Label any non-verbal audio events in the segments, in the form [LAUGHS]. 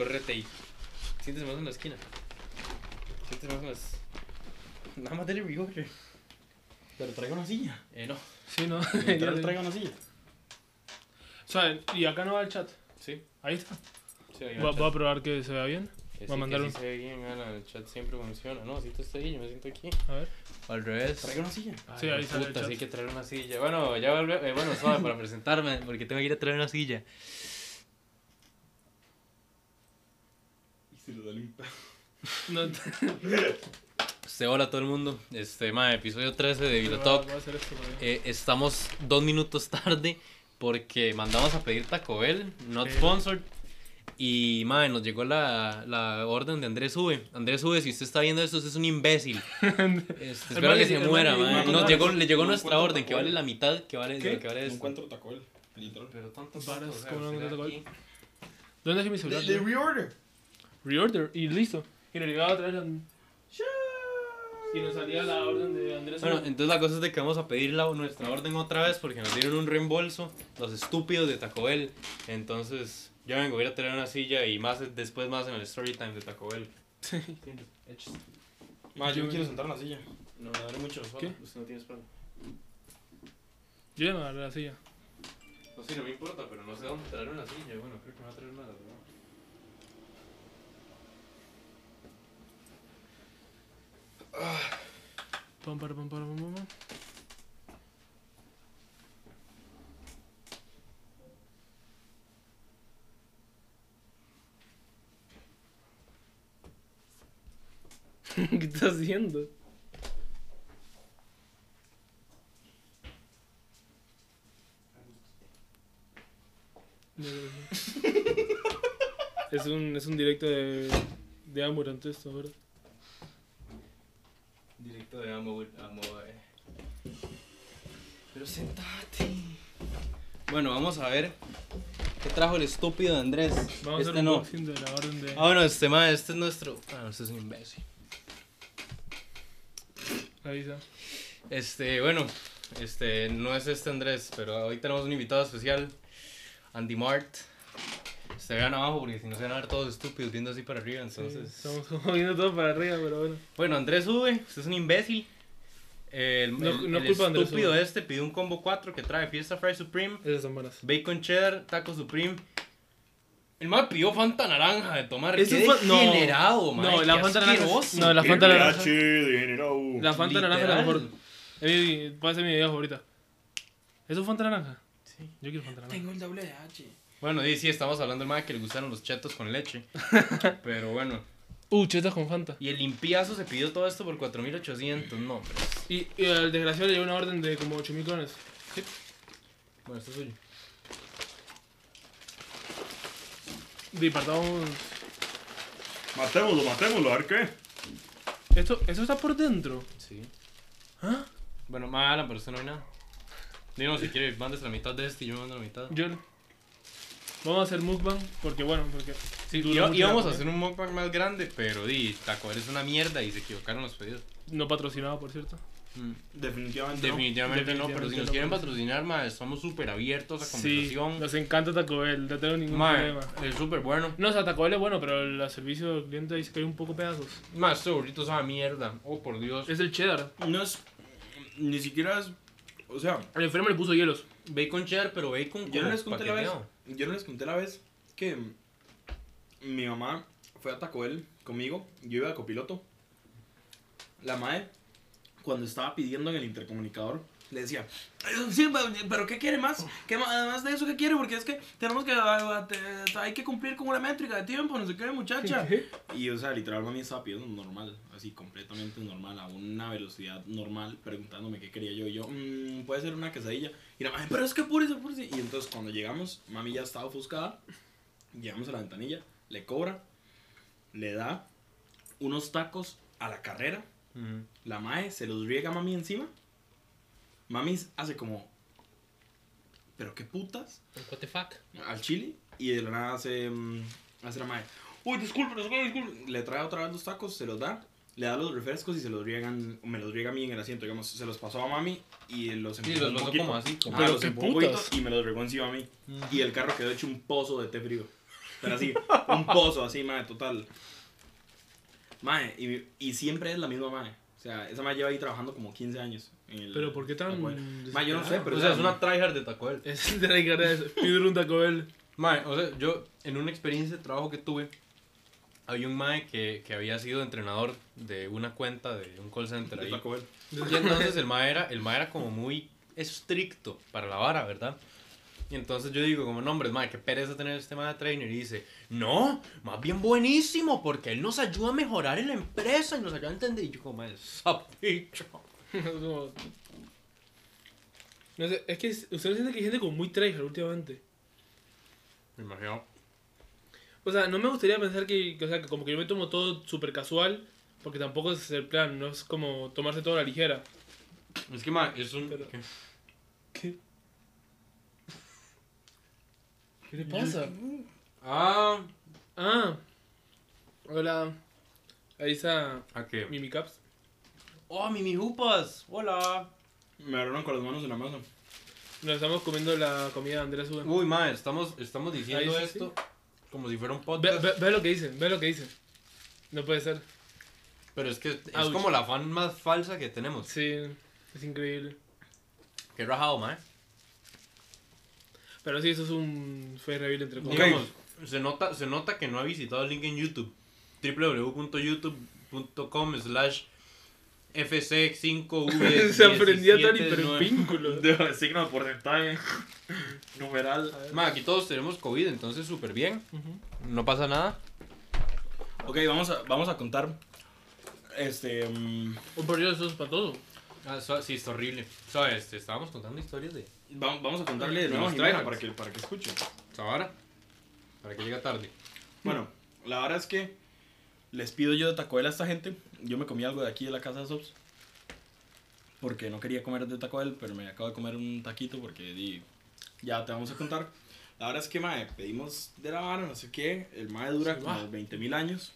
Correte y. Siéntese más en la esquina. Siéntese más en las. Nada más dele reorder. Pero traigo una silla. Eh, no. Sí, ¿no? [LAUGHS] Le- traigo una silla. O sea, y acá no va el chat. Sí. Ahí está. sí ahí va Voy el voy a probar que se vea bien. Que voy a sí, mandar que un- sí se ve bien, Ana, el chat siempre funciona. No, siento estoy ahí, yo me siento aquí. A ver. O al revés. Traigo una silla. Sí, Ay, ahí sale el puta, chat. sí hay que traer una silla. Bueno, ya vuelve, eh, bueno, suave para presentarme, porque tengo que ir a traer una silla. Se lo. No, [LAUGHS] Este, hola a todo el mundo. Este, ma, episodio 13 de voy Vilo a- Talk. voy a hacer esto, pero- Eh, estamos dos minutos [LAUGHS] tarde porque mandamos a pedir Taco Bell, not sponsored. Y, madre, nos llegó la, la orden de Andrés Sube. Andrés Sube, si usted está viendo esto, usted es un imbécil. [LAUGHS] Este, espero que se muera, Nos no, llegó, le llegó nuestra orden, que vale la mitad que vale, ¿Qué? que vale esto. encuentro Taco Bell. Literal. Pero tantos Varas, datos, o sea, ¿cómo no ¿Dónde dejé mi celular? De reorder. Reorder y listo. Y le llegaba otra vez la... Y nos salía la orden de Andrés. Bueno, entonces la cosa es de que vamos a pedir la, nuestra orden otra vez porque nos dieron un reembolso, los estúpidos de Taco Bell. Entonces, ya vengo a ir a traer una silla y más después más en el story time de Taco Bell. Sí. Ma, yo me quiero sentar en la silla. No, me duele mucho ¿Qué? Usted no tiene espalda. Yo ya me agarré la silla. No, sí, no me importa, pero no sé dónde traer una silla. Bueno, creo que me va a traer una, la verdad. Pam, para, pam, para, pam, pam. ¿Qué estás haciendo? [LAUGHS] es un, es un directo de, de Amor ante esto, ¿verdad? Directo de amo, amo, eh. Pero sentate. Bueno, vamos a ver qué trajo el estúpido de Andrés. Vamos a este hacer un no. unboxing de la orden de... Ah, bueno, este ma, este es nuestro. Ah, no, este es un imbécil. Está. Este, bueno, este no es este Andrés, pero hoy tenemos un invitado especial, Andy Mart. Se vean abajo porque si no se van a ver todos estúpidos viendo así para arriba, entonces. Sí, estamos como viendo todo para arriba, pero bueno. Bueno, Andrés sube, usted es un imbécil. El, No- el- no el culpa Andrés estúpido Ube. este pidió un combo 4 que trae Fiesta Fry Supreme, Esas son buenas. Bacon Cheddar, Taco Supreme. El más pidió Fanta naranja de tomar. Eso Qué no. degenerado, mae, No, la Fanta naranja. No, la Fanta naranja. degenerado. La Fanta naranja es la mejor. Puede ser mi video favorita. ¿Eso es Fanta naranja? Sí. Yo quiero Fanta naranja. Tengo el doble de H. Bueno, sí, sí, estamos hablando del mae que le gustaron los chetos con leche. [LAUGHS] Pero bueno. Uh, chetas con Fanta. Y el limpiazo se pidió todo esto por 4800. No, pero. Y, y al desgraciado le llegó una orden de como 8000 clones. Bueno, esto es suyo. Departamos. Matémoslo, matémoslo, a ver qué. Esto, eso está por dentro. Sí. ¿Ah? Bueno, mala, pero esto no hay nada. Digo, si quiere, mandes la mitad de este y yo me mando la mitad. Yo. Vamos a hacer mukbang porque bueno, porque. Sí, iba- íbamos a hacer un mukbang más grande, pero di, Taco Bell es una mierda y se equivocaron los pedidos. No patrocinado, por cierto. Mm. Definitivamente. Definitivamente, no, pero si nos no, quieren patrocinar, ma, estamos súper abiertos a Sí, conversación. nos encanta Taco Bell, no tengo ningún Ma, problema. es súper bueno. No, o sea, Taco Bell es bueno, pero el servicio al cliente ahí se cae un poco pedazos. Ma, este burrito sabe mierda. Oh, por Dios. Es el cheddar. No. es. Ni siquiera es. O sea, El enfermo le puso hielos. Bacon cheddar, pero bacon yo no les conté la vez. Yo no les conté la vez que mi mamá fue a Taco conmigo. Yo iba de copiloto. La madre, cuando estaba pidiendo en el intercomunicador, le decía: "Eh, Sí, pero- ¿qué quiere más? ¿Qué más? Además de eso, ¿qué quiere? Porque es que tenemos que. ah, te- Hay que cumplir con una métrica de tiempo, no sé qué, muchacha. Y, o sea, literal, mami estaba pidiendo normal, así completamente normal, a una velocidad normal, preguntándome qué quería yo. Y yo, "Mm, puede ser una quesadilla. Y la mami, pero es que apúrese, apúrese. Y entonces, cuando llegamos, mami ya estaba ofuscada. Llegamos a la ventanilla, le cobra, le da unos tacos a la carrera. La mae se los riega a mami encima. Mami hace como, ¿pero qué putas? What the fuck? al chile y de la nada hace, mm, hace la madre. Uy, disculpe, disculpe, disculpe. Le trae otra vez los tacos, se los da, le da los refrescos y se los riegan, me los riega a mí en el asiento, digamos, se los pasó a mami y los Sí, empujó los un pasó poquito. como así. Como... Ah, los empujó y me los regó encima a mí. Y el carro quedó hecho un pozo de té frío. Pero así, un pozo así, mae, total. Mae, y, y siempre es la misma mae. O sea, esa mae lleva ahí trabajando como 15 años. El- Pero ¿por qué tan.? Ma, yo no sé, pero- O sea, es una tryhard de Taco Bell. Es cara de Pedir un Taco Bell. Mae, o sea, yo en una experiencia de trabajo que tuve, había un mae que, que había sido entrenador de una cuenta de un call center de ahí. Taco Bell. Y entonces el mae era, el mae era como muy estricto para la vara, ¿verdad? Y entonces yo digo, como, no, hombre, mae, qué pereza tener este mae de trainer. Y dice, no, más bien buenísimo, porque él nos ayuda a mejorar en la empresa y nos ayuda a entender. Y yo, como, mae, sapicho. [LAUGHS] Como- [LAUGHS] No sé, es que es- usted no siente que hay gente como muy tryhard últimamente. Me imagino. O sea, no me gustaría pensar que, o sea, que como que yo me tomo todo súper casual, porque tampoco es el plan, no es como tomarse todo a la ligera. Es que, mae, es un... Pero- ¿qué? ¿Qué? [LAUGHS] ¿Qué le pasa? Ah, Ah, hola. Ahí está ¿a qué? Mimi Caps. Oh, Mimi Jupas, hola. Me agarraron con las manos en la masa. Nos estamos comiendo la comida de Andrés Uga. Uy, mae, estamos, estamos diciendo Ahí sí, esto como si fuera un Ve, podcast. ve- ve lo que dicen, ve lo que dicen. No puede ser. Pero es que es Ouch. como la fan más falsa que tenemos. Sí, es increíble. Qué rajado, mae. Pero sí, eso es un fe reveal entre comillas. Digamos, se nota, se nota que no ha visitado el link en YouTube. www.youtube.com slash fc5v [LAUGHS] Se aprendía tan hipervínculo. De signo de porcentaje. Numeral. Ma, aquí todos tenemos COVID, entonces súper bien. No pasa nada. Ok, vamos a, vamos a contar. Este. mm, Un periodo eso es espantoso. Ah, so- sí, está horrible. ¿Sabes? Este, estábamos contando historias de vamos, vamos a contarle de nuevo a Jimena para que, para que escuche. Zavara. Para que llegue tarde. Bueno, la verdad es que les pido yo de Taco Bell a esta gente. Yo me comí algo de aquí de la casa de Sobs. Porque no quería comer de Taco Bell, pero me acabo de comer un taquito porque di, ya te vamos a contar. La verdad es que, mae, pedimos de la vara, no sé qué. El mae dura Sí, como va. 20 mil años.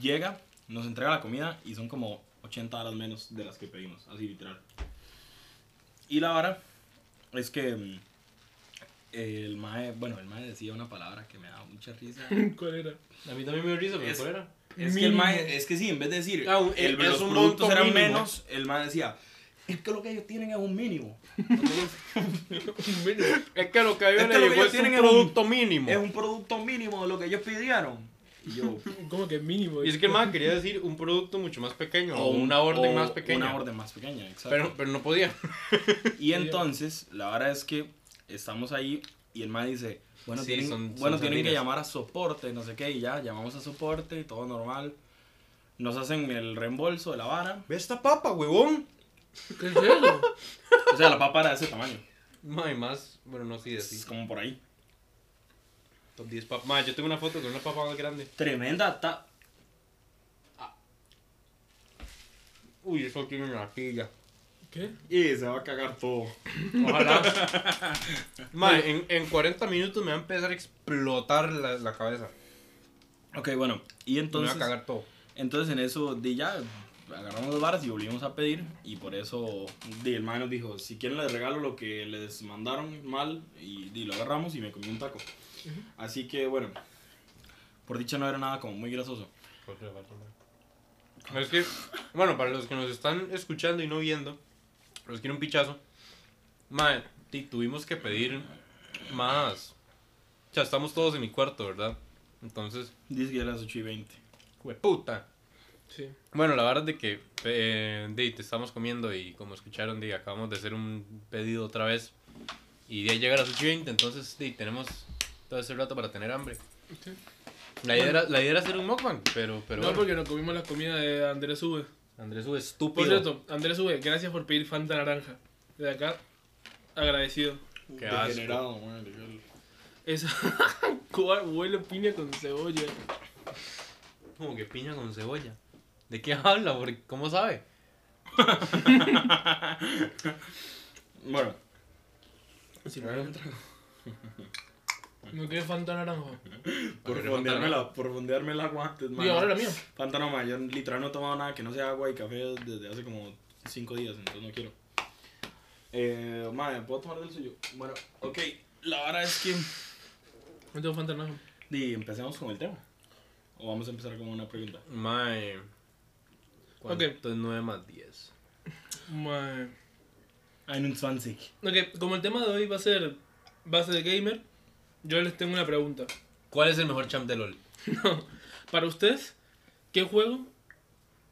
Llega, nos entrega la comida y son como 80 horas menos de las que pedimos, así literal. Y la vara es que mm, el mae, bueno, el mae decía una palabra que me da mucha risa. [LAUGHS] ¿Cuál era? A mí también me dio risa, pero Es- ¿cuál era? Es que el mae, es que sí, en vez de decir Ah, un- el, es los un productos eran mínimo. menos, el mae decía, es que lo que ellos tienen es un mínimo. [LAUGHS] Es que lo que a ellos Es que lo que ellos un tienen es un- producto mínimo. Es un producto mínimo de lo que ellos pidieron. Y yo, [LAUGHS] ¿Cómo que mínimo? Y es que el man quería decir un producto mucho más pequeño o, un- una orden o más pequeña. Una orden más pequeña, exacto. pero, pero no podía. y entonces, la verdad es que estamos ahí y el mae dice, bueno, Sí, tienen, son- son bueno tienen que llamar a soporte, no sé qué, y ya, llamamos a soporte todo normal. Nos hacen el reembolso de la vara. Ve esta papa, huevón. ¿Qué es eso? [LAUGHS] O sea, la papa era de ese tamaño. Mae, más, bueno, no sí, así. Es como por ahí. Top 10 papas. Mae, yo tengo una foto con una papa más grande. Tremenda ta Uy, eso tiene una pilla. ¿Qué? Y se va a cagar todo. Ojalá. [LAUGHS] Mae, en, en 40 minutos me va a empezar a explotar la, la cabeza. Ok, bueno. Y entonces, me va a cagar todo. entonces en eso, di ya, agarramos las varas y volvimos a pedir. Y por eso, di, el man nos dijo, si quieren les regalo lo que les mandaron mal. Y di, lo agarramos y me comí un taco. Así que, bueno, por dicha no era nada como muy grasoso. Es que, bueno, para los que nos están escuchando y no viendo, los quiero un pichazo. Mae, ti- tuvimos que pedir más. O sea, estamos todos en mi cuarto, ¿verdad? Entonces, Dice que era las 8 y 20. puta. Sí. Bueno, la verdad es de que eh, di, te estamos comiendo y como escucharon, di, acabamos de hacer un pedido otra vez. Y de ahí llega a las 8 y 20, entonces di, tenemos todo ese rato para tener hambre. Sí. La idea, era, la idea era hacer un mukbang, pero, pero no, bueno, porque nos comimos la comida de Andrés V. Andrés Por estúpido. cierto, Andrés V, gracias por pedir Fanta Naranja. De acá, agradecido. Qué asco. Degenerado. Esa [LAUGHS] ¿Cuál huele piña con cebolla. Como que piña con cebolla. ¿De qué habla? Porque, ¿Cómo sabe? [LAUGHS] Bueno, Sí, ¿No [LAUGHS] quieres Fanta Naranja? por querer fondearme, Fanta la, por fondearme el agua antes, man. Y ahora la mía. Fanta no, man, yo literal no he tomado nada que no sea agua y café desde hace como 5 días, entonces no quiero. Eh, madre, ¿puedo tomar del suyo? Bueno, ok, la verdad es que No tengo Fanta Naranja. Y empecemos con el tema. O vamos a empezar con una pregunta. Mae. ¿Cuánto es 9 más 10? Mae. 21. Ok, como el tema de hoy va a ser base de gamer, yo les tengo una pregunta. ¿Cuál es el mejor champ de LOL? [LAUGHS] Para ustedes, ¿qué juego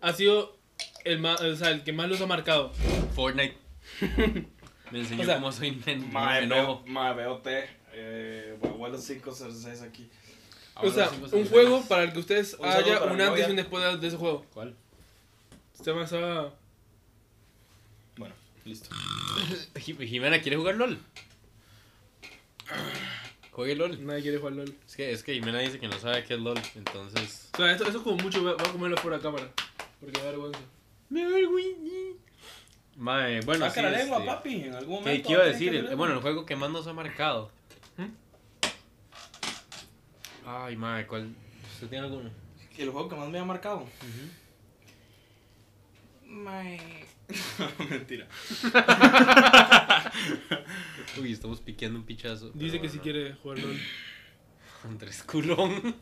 ha sido el, más, o sea, el que más los ha marcado? Fortnite. [LAUGHS] Me enseñó O sea, cómo soy men- Mae, me veo, enojo. mae, veo te. Eh, bueno, 506 aquí. O sea, un juego para el que ustedes Un haya un antes y un después de, de ese juego. ¿Cuál? Se llama esa... Bueno, listo. Jim- [LAUGHS] Jimena, ¿quiere jugar LOL? Juegue LOL. Nadie quiere jugar LOL. Es que, es que Jimena dice que no sabe qué es LOL, entonces... O sea, esto, eso es como mucho, voy a voy a comerlo fuera de cámara. Porque da vergüenza. Me vergüenza. Mae, bueno, Saca sí, la lengua, este, papi. En algún ¿Qué, momento. qué iba a decir? El- bueno, el juego que más nos ha marcado. ¿Mm? Ay, mae, ¿cuál? ¿Usted tiene alguno? El juego que más me ha marcado. Mae. [LAUGHS] Mentira. [LAUGHS] Uy, estamos piqueando un pichazo. Dice que si quiere jugar LOL. [CLEARS THROAT] Andrés Culón.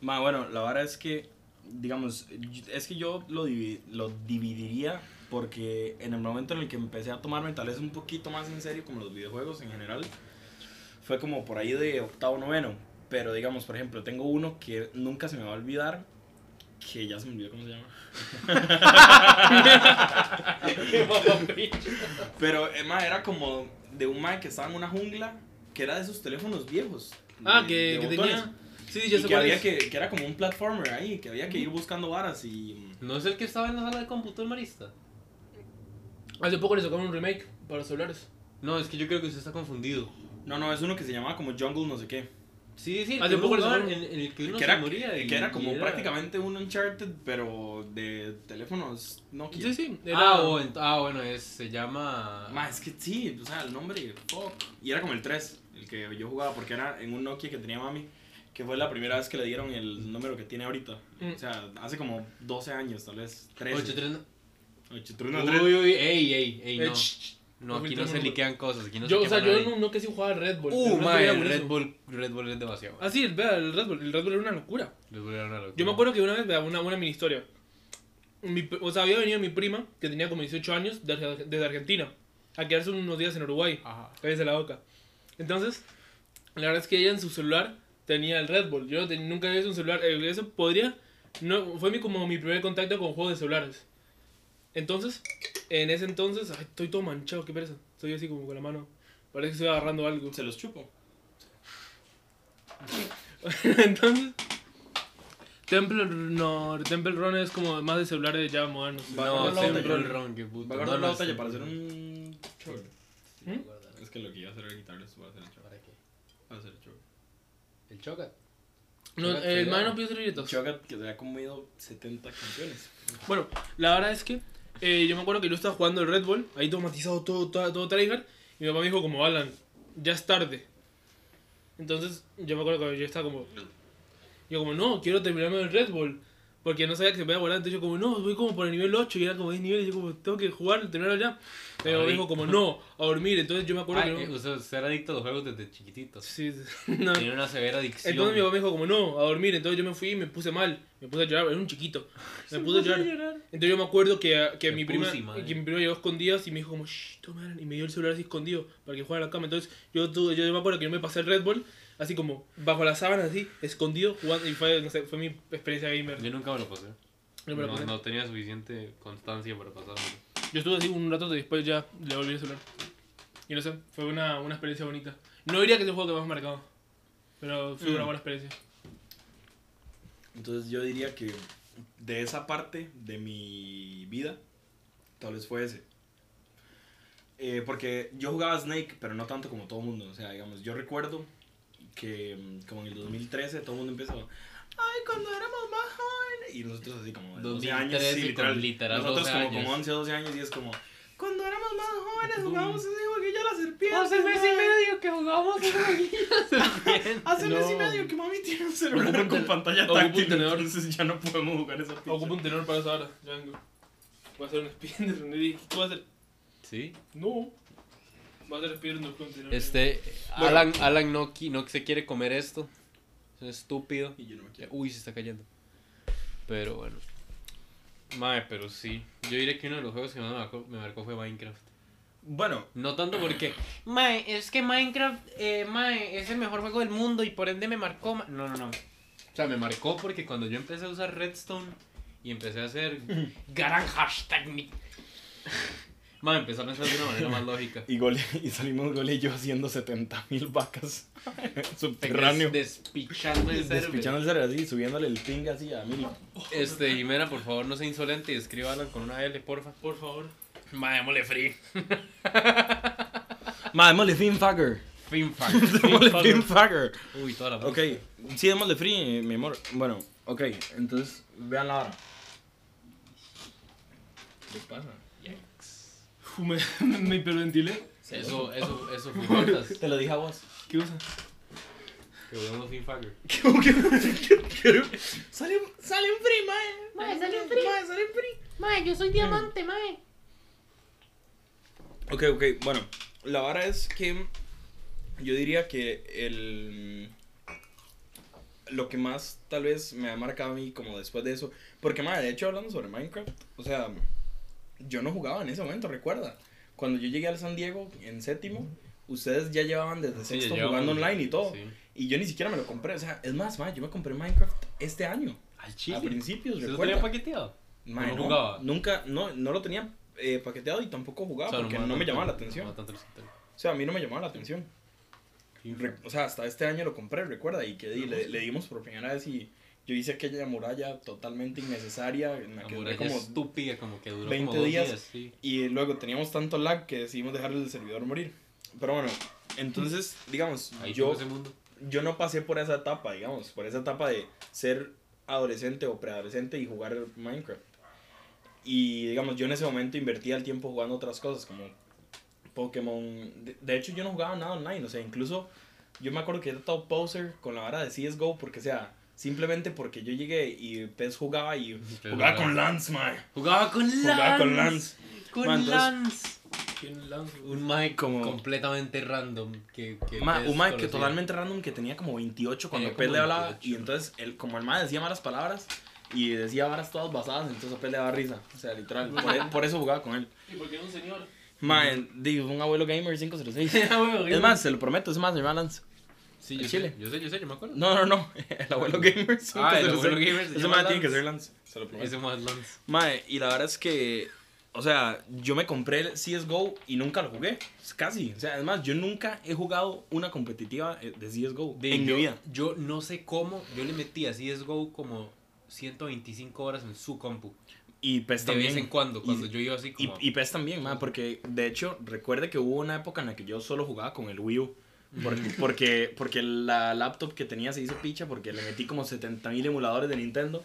Ma, bueno, la verdad es que, digamos, es que yo lo, divi- lo dividiría porque en el momento en el que empecé a tomarme tal vez un poquito más en serio como los videojuegos en general, fue como por ahí de octavo, noveno. Pero digamos, por ejemplo, tengo uno que nunca se me va a olvidar, que ya se me olvidó cómo se llama. [LAUGHS] Pero, eh, ma, era como de un ma que estaba en una jungla, que era de esos teléfonos viejos. Ah, de- que, de que tenía... Sí, ya Y sé que, había que, que era como un platformer ahí, que había que ir buscando varas y... ¿No es el que estaba en la sala de cómputo el marista? Hace poco le sacaron un remake para los celulares. No, es que yo creo que usted está confundido. No, no, es uno que se llamaba como Jungle no sé qué. Sí, sí, el Hace poco sacaron- en, en el que uno Que se era, moría. y- que era como y prácticamente un Uncharted, pero de teléfonos Nokia. Sí, sí. Era... Ah, o ent- ah, bueno, es, se llama... Ma, es que sí, o sea, el nombre, fuck. Y era como el 3, el que yo jugaba, porque era en un Nokia que tenía mami, que fue la primera vez que le dieron el número que tiene ahorita. Mm. O sea, hace como 12 años, tal vez, 13. 83... 83. Uy, uy, ey, ey, ey, Eh, no. No, aquí no se liquean cosas, aquí no yo, se o sea, yo que sí jugaba al Red Bull. Uh, El Red Bull mae, era el. Red Bull, Red Bull es demasiado. Ah, sí, vea, el Red Bull. El Red Bull era una locura. Red Bull era una locura. Yo me acuerdo que una vez, vea, una, una mini historia. Mi, o sea, había venido mi prima, que tenía como 18 años, desde, desde Argentina, a quedarse unos días en Uruguay. Ajá. Cállese la boca. Entonces, la verdad es que ella en su celular tenía el Red Bull. Yo ten- nunca había visto un celular. eh, Eso podría. No, fue mi, como mi primer contacto con juegos de celulares. Entonces, en ese entonces, ay, estoy todo manchado, qué pereza. Estoy así como con la mano. Parece que estoy agarrando algo. Se los chupo. [LAUGHS] entonces, Temple, no, Temple Run es como más de celulares ya modernos. No, Temple. Run, qué puto. Va a No, guardar la no, botella para hacer un short. ¿Mm? Es que lo que iba a hacer era quitarles para hacer el short. ¿Para qué? Para hacer el short. El Chocat. No, el fue man no pide serviletas. Chocat que se ha comido 70 campeones. Bueno, la verdad es que eh, yo me acuerdo que yo estaba jugando el Red Bull, ahí todo matizado, todo, todo, todo tryhard, y mi papá me dijo como, Alan, ya es tarde. Entonces, yo me acuerdo que yo estaba como... Yo como, no, quiero terminarme el Red Bull. Porque no sabía que se podía guardar, entonces yo como, no, voy como por el nivel 8 y era como 10 niveles, y yo como, tengo que jugar, terminarlo ya. Pero dijo como, no, a dormir, entonces yo me acuerdo que no... usted, usted era adicto a los juegos desde chiquitito. Sí, [LAUGHS] no. Tiene una severa adicción. Entonces mi papá me dijo como, no, a dormir, entonces yo me fui y me puse mal, me puse a llorar, era un chiquito, [LAUGHS] me puse a llorar. Entonces yo me acuerdo que, que, mi, prima, madre. que mi prima llegó escondidas y me dijo como, shh, toma, Alan", y me dio el celular así escondido para que jugara a la cama. Entonces yo, tuve, yo me acuerdo que yo me pasé el Red Bull así como bajo las sábanas, así, escondido, jugando, y fue, no sé, fue mi experiencia gamer. Yo nunca me lo pasé. Yo, me lo No, pasé. no tenía suficiente constancia para pasarlo. Yo estuve así un rato y después ya le volví el celular. Y no sé, fue una, una experiencia bonita. No diría que es el juego que más marcado, pero fue Mm. una buena experiencia. Entonces yo diría que de esa parte de mi vida, tal vez fue ese. Eh, porque yo jugaba Snake, pero no tanto como todo el mundo. O sea, digamos, yo recuerdo que mm, como en el 2013 todo el mundo empezó, ay, cuando éramos más jóvenes. Y nosotros así como de 12 años, 2013 sí, literal. literal nosotros 12 como, años. como 11, 12 años y es como, cuando éramos más jóvenes jugábamos ese jueguillo a la serpiente. Hace mes y mae". medio que jugábamos [LAUGHS] Hace mes y medio que mami tiene un celular con pantalla táctil, tenedor. entonces ya no podemos jugar esa pizza. Ocupo un tenor para esa hora, ya vengo. Voy a hacer un. Y dije, ¿qué voy a hacer? Sí. No. Este, Bueno. Alan, Alan no, qui- no se quiere comer esto. Es estúpido. Y yo no me quiero. Uy, se está cayendo. Pero bueno. Mae, pero sí. Yo diré que uno de los juegos que más me marcó, me marcó fue Minecraft. Bueno, No tanto porque. [COUGHS] Mae, es que Minecraft, eh, Mae, es el mejor juego del mundo y por ende me marcó. ma-". No, no, no. O sea, me marcó porque cuando yo empecé a usar Redstone y empecé a hacer [LAUGHS] gran hashtag. mi- Mae, empecé a pensar de una manera más lógica. [LAUGHS] y, gole, y salimos Gole y yo haciendo 70 mil vacas [LAUGHS] Des- subterráneo. Despichando el server. Despichando el cerebro así, subiéndole el ping así a mil. Este, Jimena, por favor, no sea insolente y escríbala con una L, porfa. Por favor. Mae, démosle free. [LAUGHS] Ma, démosle Finfagger. Fin fact. Démosle Finfagger. Uy, toda la Ok, sí, démosle free, mi amor. Bueno, ok, entonces vean la hora. ¿Qué pasa? Me, [LAUGHS] me, me hiperventilé. Eso, eso, eso fue. Te lo dije a vos. ¿Qué usa? Que volvemos fin fucker. [LAUGHS] Sale, sale un free, mae. Mae, sale un free. Mae, sale un free. Mae, yo soy diamante, mae. Ok, ok, bueno, la vara es que yo diría que el lo que más tal vez me ha marcado a mí como después de eso, porque madre, de hecho hablando sobre Minecraft, o sea, yo no jugaba en ese momento, recuerda, cuando yo llegué al San Diego en séptimo, ustedes ya llevaban desde Sí, sexto jugando online y todo, sí. y yo ni siquiera me lo compré, o sea, es más, madre, yo me compré Minecraft este año, Al a chile. principios, ¿Usted lo recuerda. tenía paqueteado? Mae, ¿O no no, jugaba? Nunca, no, no lo tenía eh, paqueteado y tampoco jugaba O sea, porque me no me llamaba la no atención. O sea, a mí no me llamaba la atención. O sea, hasta este año lo compré, recuerda, y que le, le dimos por primera vez y yo hice aquella muralla totalmente innecesaria en la La que duré como... estúpida, como que duró 20 como dos días. días. sí. Y luego teníamos tanto lag que decidimos dejar el servidor morir. Pero bueno, entonces, digamos, Ahí yo, yo no pasé por esa etapa, digamos, por esa etapa de ser adolescente o preadolescente y jugar Minecraft. Y digamos, yo en ese momento invertía el tiempo jugando otras cosas como Pokémon. De, de hecho, yo no jugaba nada online, o sea, incluso yo me acuerdo que era todo poser con la vara de CSGO porque, o sea, simplemente porque yo llegué y PES jugaba y Pez jugaba con Lance, man. Jugaba con Lance. Jugaba con Lance. Con Man, entonces- Lance. ¿Quién lanza? Un Mike Como- completamente random. Que, que Ma, un mae que totalmente random que tenía como 28 cuando como le hablaba 28. y entonces él, como el mae decía malas palabras y decía varas todas basadas, entonces a Pez le daba risa, o sea, literal, por, e- por eso jugaba con él. [LAUGHS] ¿Y por qué un señor? Mae, digo, un abuelo gamer 506. [LAUGHS] Ah, es más, se lo prometo, es más, mi balance. Sí, yo Chile. sé, yo sé, yo sé, yo me acuerdo. No, no, no, [LAUGHS] el abuelo gamer 506. Ah, el abuelo gamer se Ese mae tiene que ser Lance, se lo prometo. Ese más Lance. Mae, y la verdad es que, o sea, yo me compré el CSGO y nunca lo jugué, casi. O sea, además, yo nunca he jugado una competitiva eh, de CSGO De- en yo, mi vida. Yo no sé cómo, yo le metí a CSGO como 125 horas en su compu. Y PES De también. vez en cuando, Y- cuando yo iba así Y, como... y PES también, man, porque de hecho, recuerde que hubo una época en la que yo solo jugaba con el Wii U. Porque, porque, porque la laptop que tenía se hizo picha porque le metí como 70.000 emuladores de Nintendo.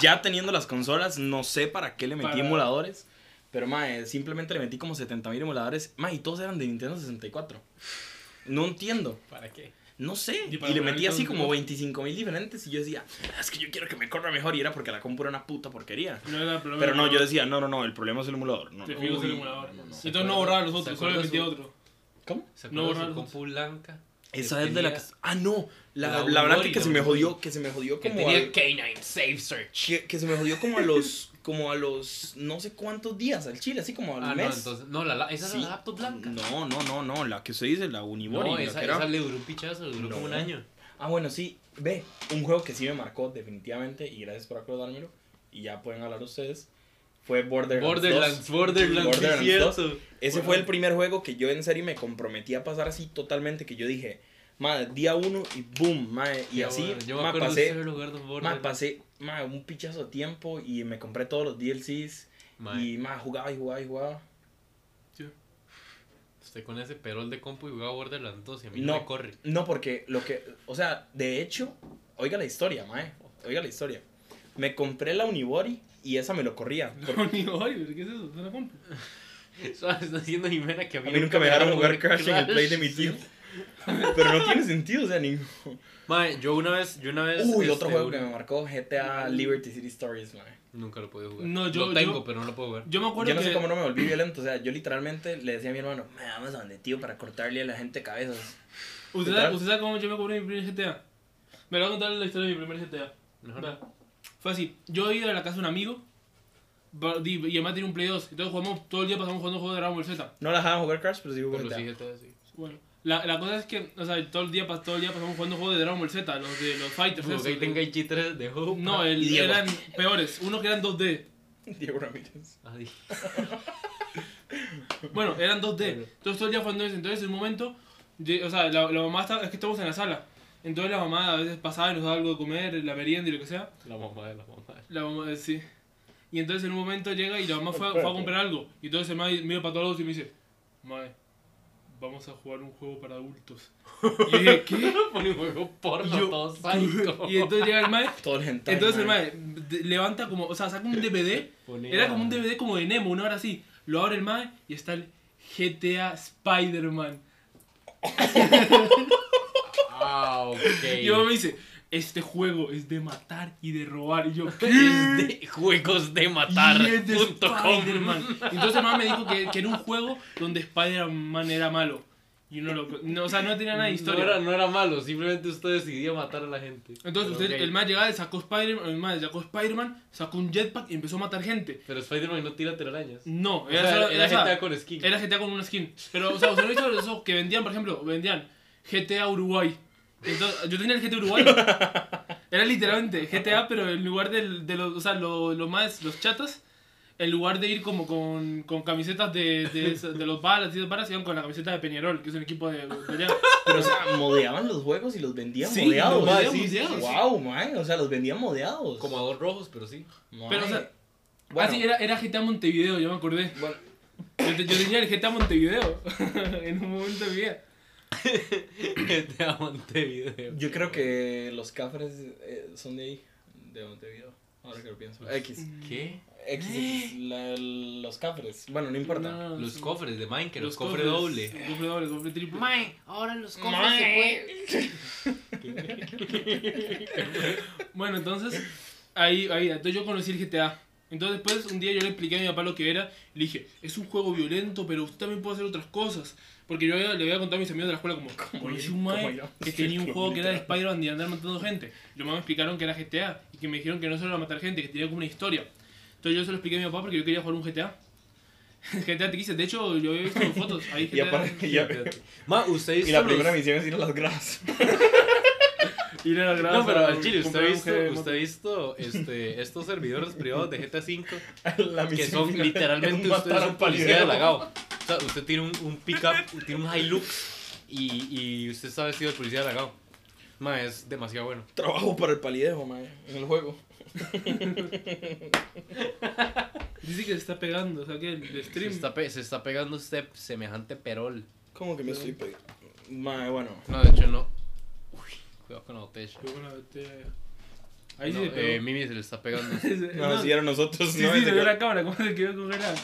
Ya teniendo las consolas, no sé para qué le metí Para- emuladores. Pero, mae, simplemente le metí como 70.000 emuladores. Mae, y todos eran de Nintendo 64. No entiendo. ¿Para qué? No sé. Y Y, le metí así como ¿no? 25.000 diferentes. Y yo decía, "Ah, es que yo quiero que me corra mejor. Y era porque la compu era una puta porquería. No era el problema. Pero no, yo decía, no, no, no, el problema es el emulador. No, no. Uy, ser emulador. no, no. Entonces no borraba los otros, ¿Se solo le metía otro. ¿Cómo? ¿Se No acuerda borrar de su compu blanca? Esa Que es de la que... tenía- Ah, no. La, la la, blanca que se me jodió, que se me jodió Que como tenía al- K9 Save Search. que, que se me jodió como a los como a los no sé cuántos días al chile, así como al Ah, no, mes. entonces... No, la, la- esa Sí. es la laptop blanca. No, no, no, no, la que usted dice, la Unibody. No, esa, que era- esa le duró un pichazo, le duró No. como un año. Ah, bueno, sí, ve, un juego que sí me marcó definitivamente y gracias por acordármelo y ya pueden hablar ustedes. Fue Borderlands. Borderlands, 2. Borderlands, Borderlands sí, 2. cierto. Ese fue el primer juego que yo en serio me comprometí a pasar así totalmente que yo dije, madre, día uno y boom, madre, y Qué así, bueno. Yo me pasé, ese lugar de ma, Borderlands. pasé ma, un pichazo de tiempo y me compré todos los DLCs y ma, jugaba y jugaba y jugaba. Estoy con ese perol de compu y jugaba Borderlands 2 y a mí no, No. me corre. No, porque lo que, o sea, de hecho, oiga la historia, mae, oiga la historia. Me compré la Unibody y esa me lo corría. [LAUGHS] No, ni oye, ¿qué es eso? ¿Es una compu? Eso está diciendo Jimena que a a mí, mí nunca me dejaron jugar Crash en el play de mi tío. [LAUGHS] Pero no tiene sentido, o sea, ni... Mae, yo una vez, yo una vez... Uy, este, otro juego que una- me marcó, GTA Liberty City Stories, mae. Nunca lo pude jugar. No, yo- Lo tengo, yo- pero no lo puedo jugar. Yo me acuerdo Yo no que... sé cómo no me volví violento, o sea, yo literalmente le decía a mi hermano, me vamos a donde tío para cortarle a la gente cabezas. ¿Usted ¿Usted sabe cómo yo me compré mi primer GTA? Me voy a contar la historia de mi primer GTA. No. Fue así. Yo he ido a la casa de un amigo. Y además tiene un Play 2. Entonces jugamos todo el día pasamos jugando juegos de Dragon Ball Z. No la dejaban jugar Crash, pero sí Pero GTA. sí, sí. Bueno. La, la cosa es que, o sea, todo el día, todo el día pasamos jugando juegos de Dragon Ball Z, los de los fighters. Tenga Ichi 3 de Hope. No, el- Y eran peores. Uno que eran 2D. [LAUGHS] Diego Ramírez. Ay, [LAUGHS] Bueno, eran 2D. Bueno. Entonces todo el día jugando eso. Entonces en un momento, o sea, la, la mamá estaba, es que estamos en la sala. Entonces la mamá a veces pasaba y nos daba algo de comer, la merienda y lo que sea. La mamá de la mamá. La mamá, eh, sí. Y entonces en un momento llega y la mamá fue, a- fue a comprar algo. Y entonces el mae mira para todos lados y me dice, Mae, vamos a jugar un juego para adultos. Y yo dije, ¿qué? Pone [LAUGHS] un juego porno yo- todo psycho. Y entonces llega el mae. [LAUGHS] Entonces el mae. de- levanta como, o sea, saca un DVD. Ponía- Era como un DVD como de Nemo, una hora así. Lo abre el mae y está el GTA Spider-Man. [LAUGHS] Ah, ok. Y mamá me dice, este juego es de matar y de robar. Y yo, [LAUGHS] ¿qué? Es de juegos de matar. Y es de. Spider-Man. [LAUGHS] Entonces mamá me dijo que, que era un juego donde Spider-Man era malo. Y uno lo... No, o sea, no tenía nada de historia. No era, no era malo, simplemente usted decidió matar a la gente. Entonces usted, ok. el más llegaba, sacó Spider-Man, el más sacó Spider-Man, sacó un jetpack y empezó a matar gente. Pero Spider-Man no tira telarañas. No, O era, sea, era sea, GTA con skin. Era GTA con una skin. Pero, o sea, ¿usted no hizo eso que vendían, por ejemplo, vendían GTA Uruguay? Entonces, yo tenía el GTA Uruguay. [LAUGHS] Era literalmente GTA, pero en lugar del- de, los, o sea, lo, lo más, los chatos, en lugar de ir como con, con camisetas de, de, de los balas y de balas, iban con la camiseta de Peñarol, que es un equipo de, de allá. Pero, o sea, modeaban los juegos y los vendían Sí, modeados. los vendían Sí, sí, sí. modeados. Wow, man. O sea, los vendían modeados. Como a dos rojos, pero sí. Mae. Pero, o sea, Bueno, Ah, sí, era, era GTA Montevideo, yo me acordé. bueno, Yo, te- yo tenía el GTA Montevideo [LAUGHS] en un momento de mi vida. [LAUGHS] GTA Montevideo. yo creo que los cafres eh, son de ahí, de Montevideo. Ahora que lo pienso. X. ¿Qué? X, X, la- los cafres. Bueno, no importa. No, Los sí. cofres de Minecraft, los, cofres doble. Cofre doble, cofre triple. Mae, ahora los cofres se pueden. [LAUGHS] Bueno, entonces, ahí, ahí, entonces yo conocí el GTA. Entonces después un día yo le expliqué a mi papá lo que era y le dije, es un juego violento, pero usted también puede hacer otras cosas. Porque yo le había contado a mis amigos de la escuela como, conocí un como mae que tenía un [LAUGHS] juego que era de Spider-Man y andar matando gente. Y los mamás me explicaron que era GTA y que me dijeron que no solo era matar gente, que tenía como una historia. Entonces yo se lo expliqué a mi papá porque yo quería jugar un GTA. GTA [LAUGHS] te quise, de hecho yo había visto fotos, ahí [LAUGHS] Y, GTA. aparte- y, Ma, usted hizo y la los- primera misión es ir a las gradas. Y era grasa, No, pero al chile, ¿usted ha visto, usted ha visto este, estos servidores privados de GTA V [LAUGHS] la que son literalmente usted es un policía de lagao. O sea, usted tiene un, un pickup, tiene un Hilux y, y usted está vestido de policía de lagao. Ma, es demasiado bueno. Trabajo para el palidejo, mae, en el juego. [LAUGHS] Dice que se está pegando, o sea que el, el Se stream. está, pe- se está pegando este semejante perol. ¿Cómo que me estoy pegando? Mae, bueno. No, de hecho no. Cuidado con la botella. Pegó una botella. Ahí No, sí se pegó. eh, Mimi se le está pegando. [LAUGHS] No, si eran nosotros, Sí, no sí, se ve que- la cámara, ¿cómo se quedó congelada?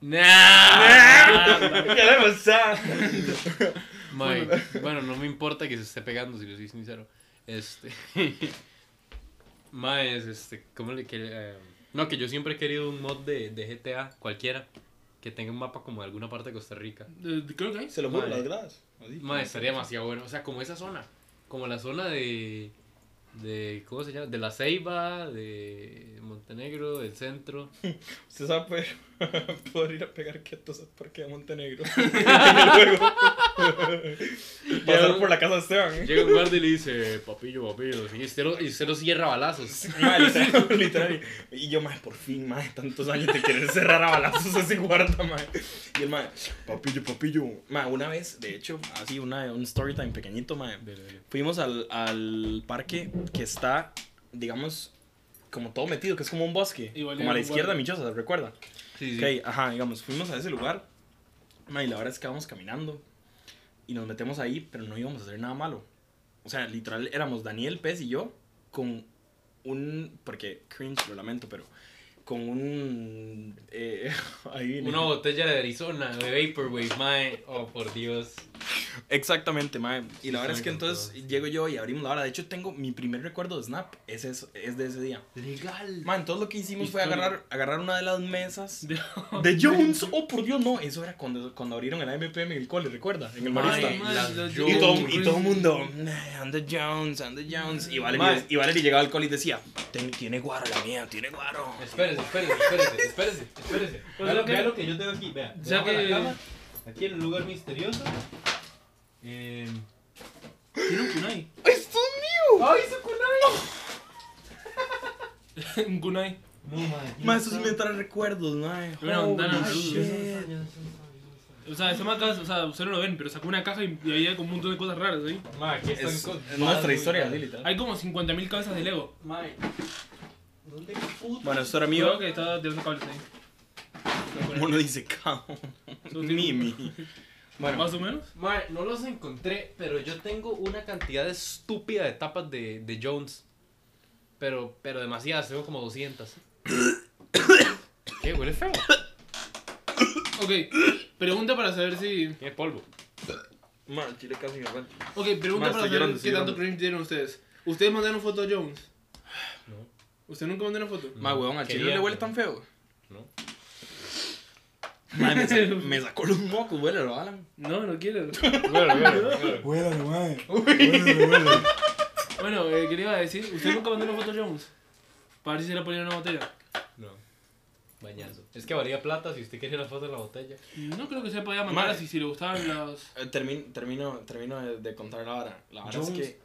Nah. ¿Qué le pasa? Mae, bueno, no me importa que se esté pegando, si le soy sincero. Este. [LAUGHS] Mae, es este. ¿Cómo le que eh, No, que yo siempre he querido un mod de, de GTA, cualquiera, que tenga un mapa como de alguna parte de Costa Rica. Eh, Creo que hay. Se lo Mae. las gradas. Mae, estaría demasiado bueno. O sea, como esa zona. Como la zona de. de ¿Cómo se llama? De la Ceiba, de Montenegro, del centro. [LAUGHS] Usted sabe poder, [LAUGHS] poder ir a pegar quietos al parque de Montenegro. [LAUGHS] el. Pasar por la casa de Esteban, ¿eh? Llega un guardia y le dice, papillo, papillo. Y usted lo, y usted lo cierra a balazos. Literal, literal. Y yo, mae, por fin, mae, tantos años de querer cerrar a balazos a ese guarda, mae. Y el mae, papillo, papillo. Mae, una vez, de hecho, así, una, un story time pequeñito, mae. Fuimos al, al parque que está, digamos, como todo metido, que es como un bosque. Igual como a la izquierda, guarda. Michosa, ¿recuerda? Sí, sí. Ok, ajá, digamos, fuimos a ese lugar. mae, y la verdad es que vamos caminando. Y nos metemos ahí, pero no íbamos a hacer nada malo. O sea, literal, éramos Daniel Pez y yo con un. Porque cringe, lo lamento, pero. con un... eh, [LAUGHS] ahí viene. Una botella de Arizona, de Vaporwave, mae. Oh, por Dios. Exactamente, mae. Y Sí, la verdad es que entonces con todos. llego yo y abrimos la hora. De hecho, tengo mi primer recuerdo de Snap. Es, eso, es de ese día. Legal. Man, entonces lo que hicimos fue agarrar, agarrar una de las mesas De- [LAUGHS] de Jones. Oh, por Dios, no. Eso era cuando, cuando abrieron el AMPM en el cole, ¿recuerda? En el Marista. Y Jones. todo, y todo el mundo, anda Jones, anda Jones. Y Valerie, y Valerie llegaba al cole y decía, "Ten- tiene guaro la mía, tiene guaro. Espérese, espérese, espérese, espérese, espérese. O Vea, lo- que- vea lo que yo tengo aquí, vea. De que- la cama, aquí en el lugar misterioso. Eh... Tiene un kunai. ¡Esto es mío! ¡Ay, su kunai! [LAUGHS] un kunai. No, madre. Más eso sí me trae recuerdos, mae. Una shit. O sea, esa marca, o sea, ustedes no lo ven, pero sacó una caja y, y ahí hay como un montón de cosas raras ahí. Ma, aquí están Es, cosas es más nuestra historia, literal. Hay como 50.000 cabezas de Lego. Mae. ¿Dónde puto? Bueno, esto era Creo mío. que estaba tirando cables ahí. Uno dice, sí. Mimi. [LAUGHS] Bueno, Más o menos. Mae, no los encontré, pero yo tengo una cantidad estúpida de tapas de, de Jones. Pero, pero demasiadas, tengo como 200. [COUGHS] ¿Qué? ¿Huele feo? Ok, pregunta para saber si. Tiene polvo. man, chile casi me aguanta. Ok, pregunta Ma, para saber llorando, qué tanto cringe tienen ustedes. ¿Ustedes mandaron foto a Jones? No. ¿Usted nunca mandó una foto? Ma, weón, al chile no le huele tan feo. No. Ma, me, sa- [LAUGHS] me sacó los mocos, huele, lo Alan. No, no quiero. Bueno. Huélalo, mae. bueno, eh, ¿qué le iba a decir? ¿Usted nunca mandó una foto a Jones? Para ver si se la ponía en una botella. No. Bañazo. Es que valía plata si usted quería la foto de la botella. No creo que se podía mandar Ma. así si le gustaban las. Eh, termino, termino, termino de, de contar la hora. La verdad es Jones. que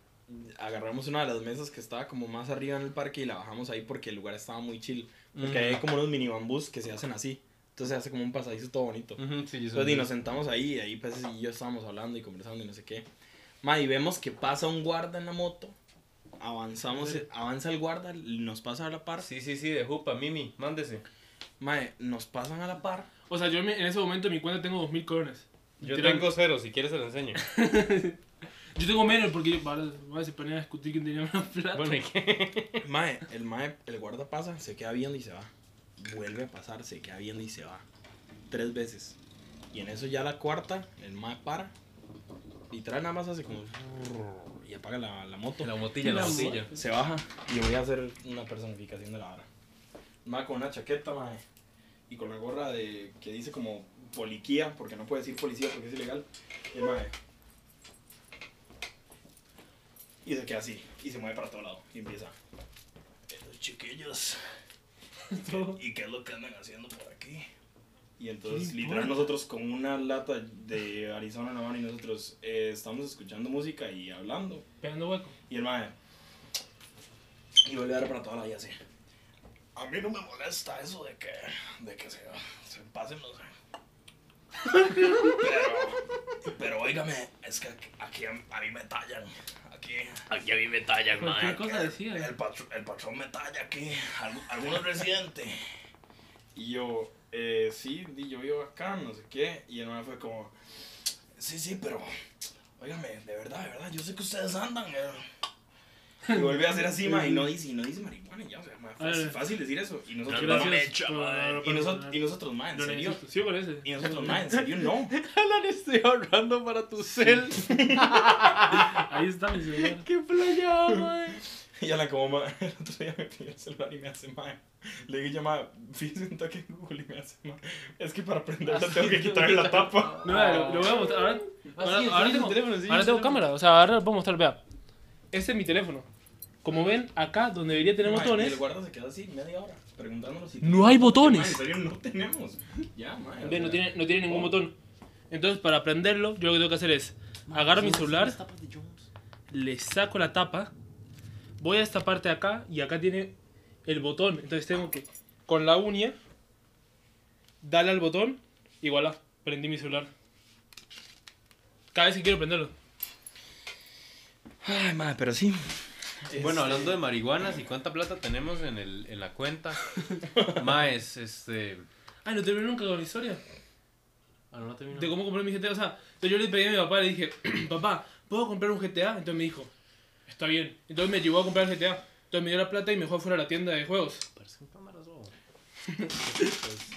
agarramos una de las mesas que estaba como más arriba en el parque y la bajamos ahí porque el lugar estaba muy chill. Porque Ujú. hay como unos mini bambús que se hacen así. Entonces hace como un pasadizo todo bonito. Ujú, sí, yo Entonces y nos sentamos ahí y ahí pues y yo estábamos hablando y conversando y no sé qué. Ma, y vemos que pasa un guarda en la moto. Avanzamos, avanza el guarda, nos pasa a la par. Sí, sí, sí, de Jupa, Mimi, mándese. Mae, nos pasan a la par. O sea, yo en ese momento en mi cuenta tengo 2000 coronas. Yo Literal. tengo cero, si quieres se lo enseño. [LAUGHS] Yo tengo menos porque yo, vale, vale, se ponía a discutir quién tenía más plata. Bueno, ¿y qué? Mae, el mae, el guarda pasa, se queda viendo y se va. Vuelve a pasar, se queda viendo y se va. Tres veces. Y en eso ya la cuarta, el mae para. Literal nada más hace como... Y apaga la, la moto. La motilla, la La motilla. Se baja y voy a hacer una personificación de la vara. Mae con una chaqueta, mae. Y con la gorra de que dice como poliquía, porque no puede decir policía porque es ilegal. Y el mae. Y se queda así. Y se mueve para todo lado. Y empieza. Los chiquillos. Todo. [LAUGHS] ¿Y qué es lo que andan haciendo por aquí? Y entonces, literal, nosotros con una lata de Arizona en la mano y nosotros eh, estamos escuchando música y hablando. Pegando hueco. Y el mae. Y vuelve a dar para toda la vida así. A mí no me molesta eso de que, de que se, se pasen los. [LAUGHS] Pero, pero óigame, es que aquí a, a mí me tallan. Aquí. Aquí a mí me tallan, Cualquier cosa El, decía. el, patro- el patrón me talla aquí. algu- Algunos residentes. Y yo, eh, sí, di, yo vivo acá, no sé qué. Y el mae fue como, sí, sí, pero. Óigame, de verdad, de verdad, yo sé que ustedes andan. eh". Y vuelve a [LAUGHS] hacer así, ma, y no dice, y no dice marihuana, y ya, o sea, ma, fácil, Ah, fácil decir eso. Y nosotros, no, ma. y, nosotros, y nosotros, ma, en serio. Sí, parece. Y nosotros, ma, en serio, no. [LAUGHS] Alan, estoy ahorrando para tu cel. [LAUGHS] Ahí está mi celular. ¡Qué playa, mae! Y ya la como, ma, el otro día me pidió el celular y me hace, ma. Le dije, ma, fíjese un toque en Google y me hace, ma. Es que para aprenderla tengo que quitarle la tapa. No, lo, voy a mostrar. Ahora, ahora, sí, ahora tengo, ahora tengo cámara. O sea, ahora lo puedo mostrar. Vea. Este es mi teléfono. Como ven, acá donde debería tener botones. el guarda se queda así media hora preguntándonos si. No hay botones. Ma, en serio, no tenemos. [LAUGHS] Ya, ma. o Ve, no tiene, no tiene ningún oh. botón. Entonces, para prenderlo, yo lo que tengo que hacer es agarro mi celular, le saco la tapa, voy a esta parte de acá y acá tiene el botón. Entonces tengo que, con la uña, darle al botón y voilà, prendí mi celular. Cada vez que quiero prenderlo. Ay, ma, pero sí. Bueno, hablando de marihuanas y cuánta plata tenemos en, el, en la cuenta. [LAUGHS] Maes, este. Ay, no terminé nunca con la historia. Ah, no, no termino. De cómo compré mi GTA. O sea, entonces yo le pedí a mi papá, le dije, [CLEARS THROAT] papá, ¿puedo comprar un GTA? Entonces me dijo, está bien. Entonces me llevó a comprar el GTA. Entonces me dio la plata y me dejó fuera de la tienda de juegos. Parecen cámaras, [LAUGHS] oh. Pues-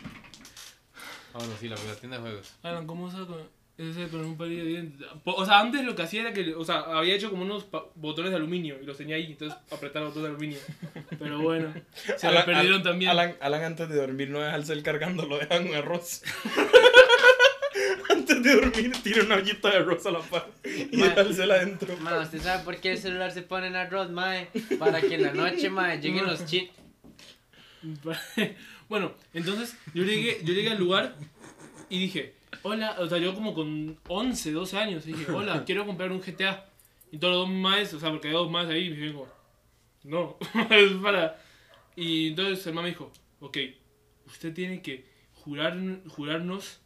Ah, bueno, sí, la, la tienda de juegos. Alan, ¿cómo saco ese con un palillo de dientes? O sea, antes lo que hacía era que, o sea, había hecho como unos botones de aluminio y los tenía ahí, entonces apretar los botones de aluminio. Pero bueno, se Alan- los perdieron también. Alan, Alan antes de dormir no deja el cel cargando, lo deja en arroz. [LAUGHS] antes de dormir tira una ollita de arroz a la par y cel adentro. Ma, ¿usted sabe por qué el celular se pone en arroz, mae? Para que en la noche, mae, lleguen los chinos. [LAUGHS] [LAUGHS] bueno, entonces yo llegué, yo llegué al lugar y dije, hola, o sea, yo como con 11, 12 años, dije, hola, [LAUGHS] quiero comprar un GTA. Y todos los dos más, o sea, porque hay dos más ahí, y me dijo, no, [LAUGHS] es para... Y entonces el mamá me dijo, ok, usted tiene que jurar, jurarnos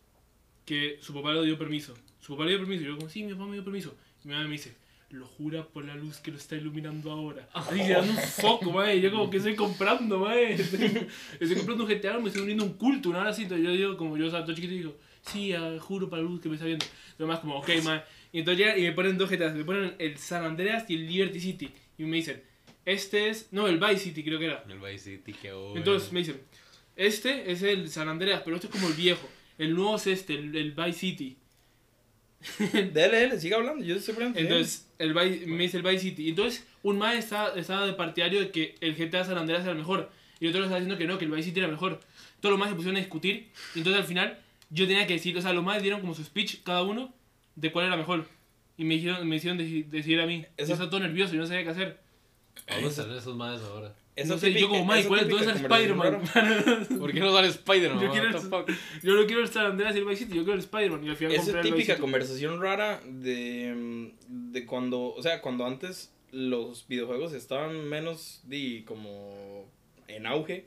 que su papá le dio permiso. Su papá le dio permiso. Y yo como, sí, mi papá me dio permiso. Y mi mamá me dice, lo jura por la luz que lo está iluminando ahora. Así que dando un foco, mae. Yo como que estoy comprando, mae. Estoy, [LAUGHS] estoy comprando un GTA, me estoy uniendo un culto, una hora así. Entonces yo digo, como yo, o todo chiquito, digo, sí, ah, juro por la luz que me está viendo. Lo más como, ok, mae. Y entonces llegan y me ponen dos GTAs. Me ponen el San Andreas y el Liberty City. Y me dicen, este es, no, el Vice City creo que era. El Vice City, qué bueno. Entonces me dicen, este es el San Andreas, pero este es como el viejo. El nuevo es este, el, el Vice City. [LAUGHS] Dele, dele, siga hablando, yo estoy poniendo. Entonces, el Vice- me dice el Vice City. Y entonces, un mae estaba, estaba de partidario de que el GTA San Andreas era el mejor. Y otro estaba diciendo que no, que el Vice City era mejor. Todos los más se pusieron a discutir. Y entonces al final, yo tenía que decir, o sea, los más dieron como su speech cada uno de cuál era mejor. Y me hicieron, me hicieron decidir a mí. Esa- Yo estaba todo nervioso y no sabía qué hacer. Vamos a hacer esos madres ahora. Esa no sé, yo típica- como, mae, esa ¿cuál es? ¿Dónde típica está el Spider-Man? [LAUGHS] ¿Por qué no sale Spider-Man? Yo quiero el-? Yo no quiero el San Andreas y el Vice City, yo quiero el Spider-Man. Y al es típica conversación rara de, de cuando, o sea, cuando antes los videojuegos estaban menos di, como en auge.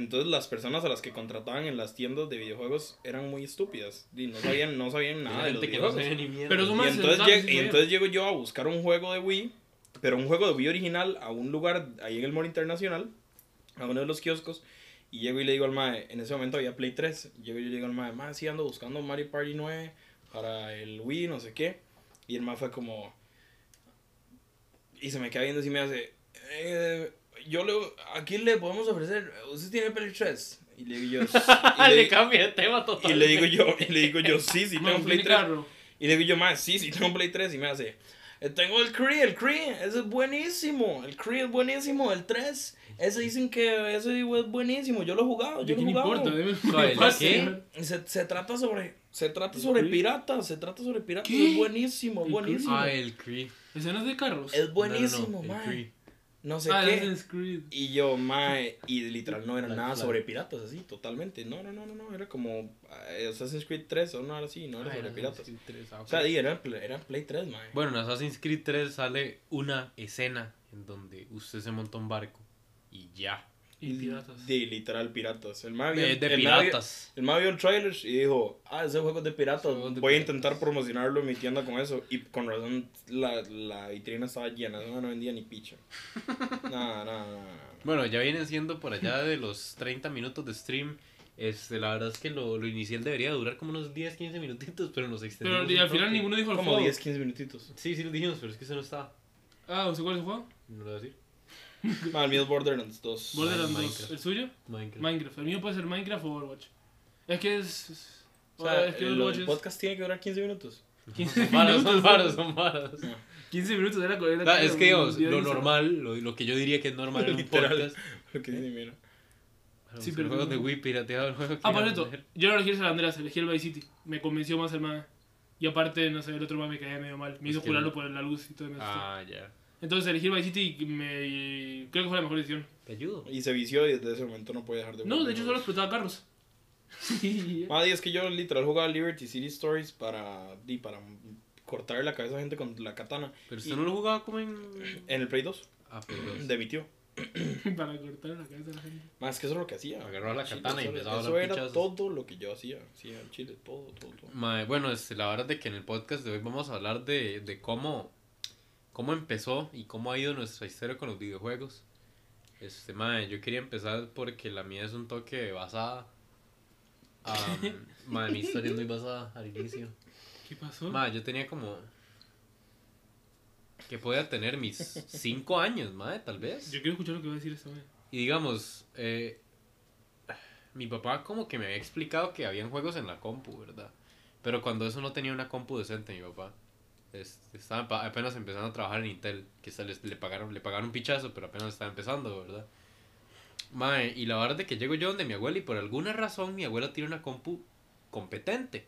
Entonces las personas a las que contrataban en las tiendas de videojuegos eran muy estúpidas. Di, no sabían, no sabían nada de los no videojuegos. sabe ni mierda. Pero Y entonces, lleg- y entonces llego yo a buscar un juego de Wii, pero un juego de Wii original a un lugar ahí en el Mall Internacional, a uno de los kioscos, y llego y le digo al mae, en ese momento había Play 3, llego y le digo al mae, mae, sí ando buscando Mario Party 9 para el Wii, no sé qué, y el mae fue como, y se me queda viendo y me hace, eh, yo le, aquí le podemos ofrecer, usted tiene Play 3, y le digo yo, [LAUGHS] y le le, cambia de tema total. y le digo yo, y le digo yo, sí, sí [LAUGHS] tengo Play mi 3, carro. y le digo yo, más, sí, sí, tengo Play 3. Y me hace, "Eh, tengo el Cree, el Cree, ese es buenísimo. El Cree es buenísimo, el 3. Ese dicen que ese es buenísimo. Yo lo he jugado, yo ¿Qué lo he jugado. importa? Fácil. ¿Qué? Se, se trata sobre, se trata ¿El sobre piratas, se trata sobre piratas. Es buenísimo, es ¿El buenísimo. Ah, el Cree. Ese no es de carros. Es buenísimo, no, no, no, el mae. Cree. No sé ah, qué. Assassin's Creed. Y yo, mae, y literal no era nada sobre piratas, así, totalmente. No, no, no, no, no, era como eh, Assassin's Creed 3 o no era así, no era Ah, sobre era piratas. Assassin's Creed 3, ah, O sea, di, era, era Play 3, mae. Bueno, en Assassin's Creed 3 sale una escena en donde usted se monta un barco y ya. Y piratas. De literal piratas. El vio- De, de el piratas. El mae vio el trailer y dijo, ah, ese juego es de piratas, Juego de voy a piratas". intentar promocionarlo en mi tienda con eso. Y con razón la, la vitrina estaba llena, no, no vendía ni picha. Nada, nada, nada. Bueno, ya vienen siendo por allá de los 30 minutos de stream. Este, la verdad es que lo, lo inicial debería durar como unos 10, 15 minutitos, pero nos extendimos. Pero y al final ninguno dijo el Como juego. 10, 15 minutitos. Sí, sí lo dijimos, pero es que eso no estaba. Ah, ¿usted cuál es el juego? No lo voy a decir. [LAUGHS] Ah, el mío es Borderlands 2. Borderlands 2. Minecraft. ¿El suyo? Minecraft. Minecraft. El mío puede ser Minecraft o Overwatch. Es que es. es- O sea, es que el, Overwatch el es podcast tiene que durar 15 minutos. [LAUGHS] 15 Son varos, son minutos. varos, son varos. 15 minutos era era- Ah, es que digamos, lo normal, lo, lo que yo diría que es normal en un Literal. podcast. Lo que dice, mira. Para Sí, pero juegos no. de Wii pirateado el juego. que Ah, por cierto, yo no elegí el San Andreas, elegí el Vice City. Me convenció más el man. Y aparte, no sé, el otro man me caía medio mal. Me Es hizo que jurarlo no. por la luz y todo. y me asustó. Ah, ya. Entonces elegí el Vice City y me... creo que fue la mejor decisión. Te ayudo. Y se vició y desde ese momento no puede dejar de No, de hecho solo explotaba carros. [LAUGHS] Sí. Ah, y es que yo literal jugaba Liberty City Stories para, di, para cortar la cabeza a gente con la katana. Pero usted Y- no lo jugaba como en. En el Play 2, Ah, pero. de mi tío. [LAUGHS] Para cortar la cabeza a la gente. Más que eso es lo que hacía. Agarraba la Chile, katana y eso- empezaba a Eso era pichazos. todo lo que yo hacía. Sí, en Chile, todo, todo, todo. Mae, bueno, este, la verdad es de que en el podcast de hoy vamos a hablar de, de cómo, cómo empezó y cómo ha ido nuestra historia con los videojuegos. Este, mae, yo quería empezar porque la mía es un toque basada. [LAUGHS] Um, mae, mi historia es muy basada al inicio. ¿Qué pasó? Mae, yo tenía como... Que podía tener mis 5 años, mae, tal vez. Yo quiero escuchar lo que va a decir esta vez. Y digamos, eh, mi papá como que me había explicado que habían juegos en la compu, ¿verdad? Pero cuando eso no tenía una compu decente, mi papá. Este, estaba apenas empezando a trabajar en Intel, que se les- le, pagaron, le pagaron un pichazo, pero apenas estaba empezando, ¿verdad? Mae, y la verdad es que llego yo donde mi abuela y por alguna razón mi abuela tiene una compu competente.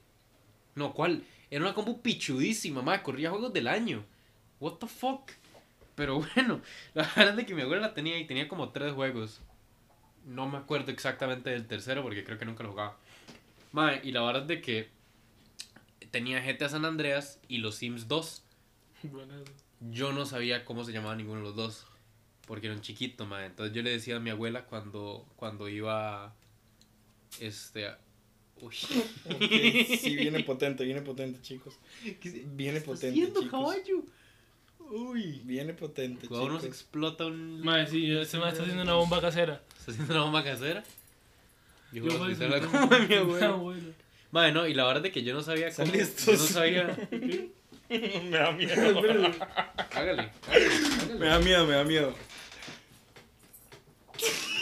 No, ¿cuál? Era una compu pichudísima, mae, corría juegos del año. What the fuck? Pero [LAUGHS] bueno, la verdad es que mi abuela la tenía y tenía como tres juegos. No me acuerdo exactamente del tercero porque creo que nunca lo jugaba. Mae, y la verdad es de que tenía GTA San Andreas y los Sims 2. Bueno, Yo no sabía cómo se llamaba ninguno de los dos. Porque era un chiquito, mae. Entonces yo le decía a mi abuela cuando, cuando iba. Este. Uy. Sí, viene potente, viene potente, chicos. ¿Qué Viene está potente, haciendo, chicos. caballo? Uy. Viene potente, nos chicos. explota un. Mae, sí, yo- ese mae está haciendo una bomba casera. ¿Está haciendo una bomba casera? Yo, Yo voy a a como mi abuela. [LAUGHS] bueno. Madre, no, y la verdad es que yo no sabía cómo. Yo no sabía. [LAUGHS] [LAUGHS] Me da miedo. [LAUGHS] Hágale, hágale, Me hágale. da miedo, me da miedo.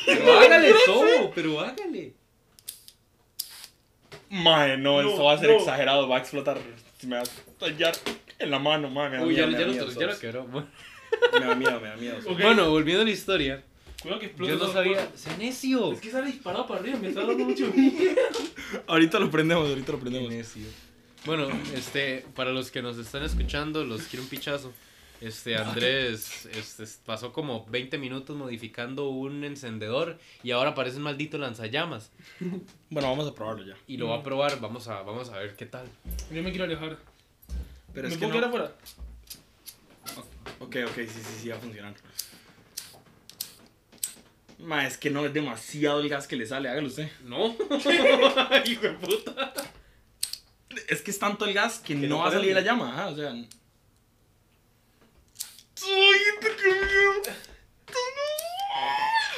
Pero hágale todo, pero hágale. Mae, no, No, esto va a ser no. exagerado, va a explotar. Me va a estallar en la mano, mae, me da Uy, ya, miedo. ya, me, ya lo quebró. Bueno, me da miedo, me da miedo. sos. Ok. Bueno, volviendo a la historia. Cuidado que explote Yo no sabía. ¡Se necio! Es que sale disparado para arriba, me está dando mucho [LAUGHS] miedo. Ahorita lo prendemos, ahorita lo prendemos. necio. Bueno, este, para los que nos están escuchando, los quiero un pichazo. Este, Andrés este, pasó como 20 minutos modificando un encendedor y ahora parece un maldito lanzallamas. Bueno, vamos a probarlo ya. Y lo va a probar, vamos a, vamos a ver qué tal. Yo me quiero alejar. Pero ¿Me es que puedo no... quedar afuera? Ok, ok, sí, sí, sí, va a funcionar. Ma, es que no es demasiado el gas que le sale, hágalo usted. No, [LAUGHS] hijo de puta. Es que es tanto el gas que, Que no, no va a salir la llama, ajá, o sea. ¡Ay, te cambió!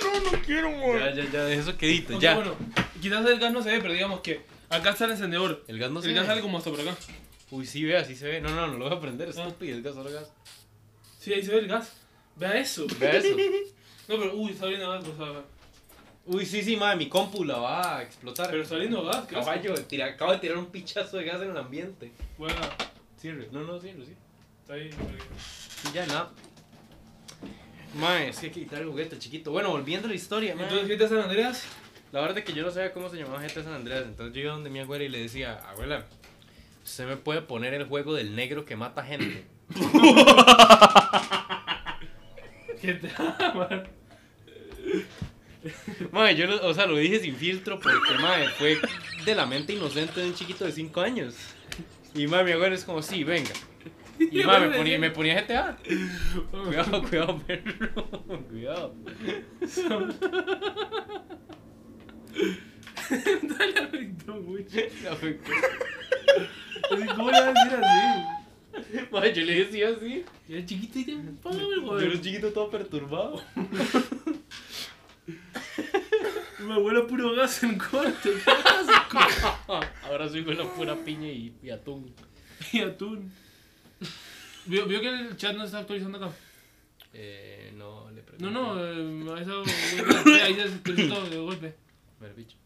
No, no quiero, Ya, ya, ya, eso quedito, Ok, ya. bueno, quizás el gas no se ve, pero digamos que acá está el encendedor. El gas no se el gas ve. sale como hasta por acá. Uy, sí, vea, sí se ve. No, no, no lo voy a prender, Ah. estúpido, es gas, solo gas. Sí, ahí se ve el gas. Vea eso. Vea eso. [LAUGHS] No, pero uy, está saliendo gas, o sea. Uy, sí, sí, madre, mi compu la va a explotar. Pero saliendo gas, ¿qué. Caballo, tira- acabo de tirar un pichazo de gas en el ambiente. Bueno, Cierre. No, no, cierre, sí. está ahí. Y ya, nada. Mae, es que hay que quitar el juguete, chiquito. Bueno, volviendo a la historia, mae. Entonces, ¿viste a San Andreas? La verdad es que yo no sabía cómo se llamaba GTA San Andreas. Entonces yo iba donde mi abuela y le decía, abuela, ¿usted me puede poner el juego del negro que mata gente? [LAUGHS] ¿Qué? Mae, yo, lo- o sea, lo dije sin filtro porque, mae, fue de la mente inocente de un chiquito de 5 años. Y, mae, mi abuela es como, sí, venga. Y, mae, me ponía, me ponía GTA. Cuidado, cuidado, perro. Cuidado. Dale afectó mucho. [LAUGHS] Así, ¿Cómo le vas a decir así? Mae, yo le decía así. Era chiquito y te págame Yo era chiquito todo perturbado. [LAUGHS] [LAUGHS] Me huele puro gas en corto. [LAUGHS] Ahora soy con la pura piña y, y atún. Y atún. ¿Vio, vio que el chat no está actualizando acá? Eh, no le pregunto. No, no, eh, ahí está. [LAUGHS] Ahí se actualizó todo de golpe. Ver, bicho.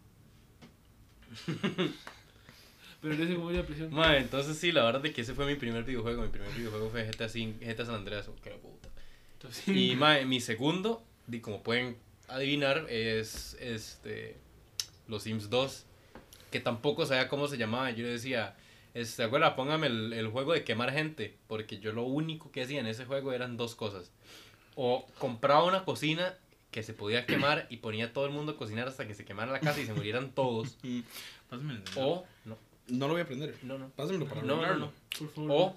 Pero le hice como la presión. Mae, entonces sí, la verdad es que ese fue mi primer videojuego. Mi primer videojuego fue GTA, cin- GTA San Andreas. Oh, qué puta. Entonces, Y mae, mi segundo, di- como pueden adivinar, es este Los Sims 2. Que tampoco sabía cómo se llamaba. Yo le decía, este, abuela, póngame el, el juego de quemar gente. Porque yo lo único que hacía en ese juego eran dos cosas. O compraba una cocina que se podía quemar y ponía a todo el mundo a cocinar hasta que se quemara la casa y se murieran todos. [LAUGHS] Mm, Pásamelo. O, no, No lo voy a prender. no, no. Pásamelo para No, no, no. por favor. O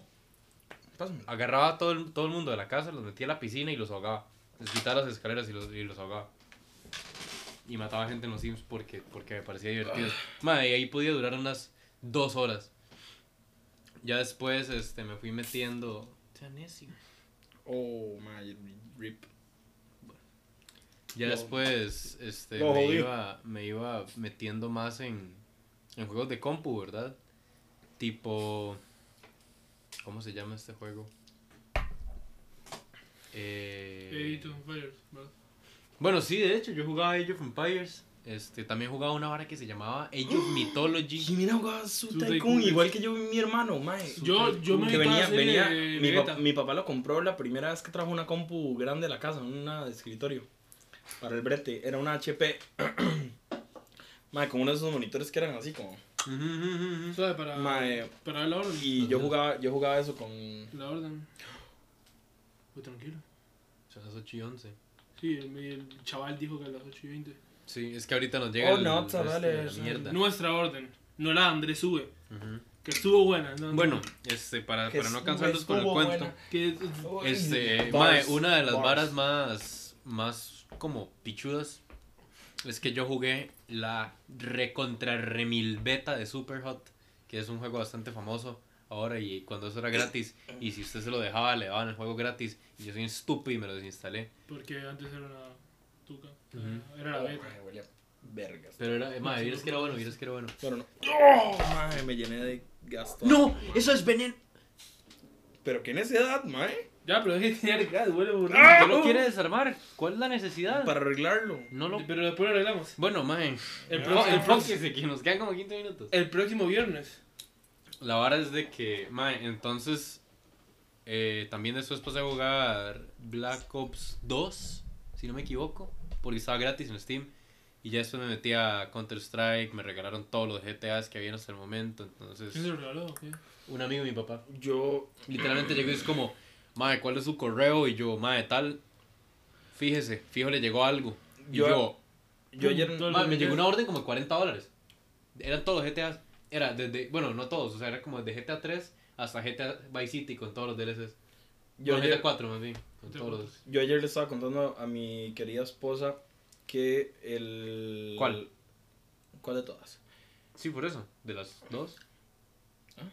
Pásamelo. agarraba a todo el, todo el mundo de la casa, los metía a la piscina y los ahogaba. Les quitaba las escaleras y los, y los ahogaba. Y mataba gente en los Sims porque, porque me parecía divertido. Madre, y ahí podía durar unas dos horas. Ya después este, me fui metiendo. Oh, my rip. Ya después este, me, jodí. iba, me iba metiendo más en, en juegos de compu, ¿verdad? Tipo. ¿Cómo se llama este juego? Eh, Age of Empires, ¿verdad? Bueno, sí, de hecho, yo jugaba Age of Empires. este, también jugaba una vara que se llamaba Age of [GASPS] Mythology. Jimena jugaba su Su Tycoon, Tycoon, igual que yo y mi hermano, mae. Yo, yo me que venía, serie venía, mi, Vegeta. pa- mi papá lo compró la primera vez que trajo una compu grande a la casa, una de escritorio, para el brete, era una HP, [CLEARS THROAT] mae, con uno de esos monitores que eran así como, Ujú, ujú, ujú. ¿Sabes? Para, mae, para la orden. y yo jugaba, yo jugaba eso con, La orden. [GASPS] Pues tranquilo. Son las 8 y 11. Sí, el, el chaval dijo que a las 8 y 20. Sí, es que ahorita nos llega Oh, el no, de la mierda. Nuestra orden. No la de Andrés sube. Que estuvo buena. ¿no? Bueno, este, para, para no cansarlos con el cuento. Que, Este, mae, bars, una de las bars. varas más, más como pichudas es que yo jugué la recontra remil beta de Super Hot, que es un juego bastante famoso ahora y cuando eso era gratis y si usted se lo dejaba le daban el juego gratis y yo soy un estúpido y me lo desinstalé. porque antes era una tuca. Ujú. Era la Oh, beta. huele a vergas. Pero era, eh, mae, vieras que era bueno, vieras que era bueno. Bueno, no. Oh, mae, me llené de gasto. ¡No! ¡Eso es veneno! Pero qué necesidad, mae, Ya, pero es que tenía gas, huele aburrido. ¡Ah! ¿Qué lo quiere desarmar? ¿Cuál es la necesidad? para arreglarlo. No lo... Pero después lo arreglamos. Bueno, mae, El el próximo- que nos quedan como 15 minutos. El próximo viernes. La vara es de que, mae, entonces eh, también después pasé a jugar Black Ops 2, si no me equivoco, porque estaba gratis en Steam. Y ya después me metí a Counter Strike, me regalaron todos los GTAs que habían hasta el momento. Entonces, ¿Quién se regaló qué? un amigo de mi papá Yo, literalmente llegó y es como, mae, ¿cuál es su correo? Y yo, mae, tal, fíjese, fijo le llegó algo. Y Yo- yo, yo ayer, mae, me llegó una orden como de 40 dólares. Eran todos los GTAs. Era desde, bueno, no todos, o sea, era como desde GTA 3 hasta GTA Vice City con todos los DLCs. yo ayer, GTA 4 más bien, con todos los... yo ayer le estaba contando a mi querida esposa que el... ¿Cuál? ¿Cuál de todas? Sí, por eso, de las dos. ¿Ah?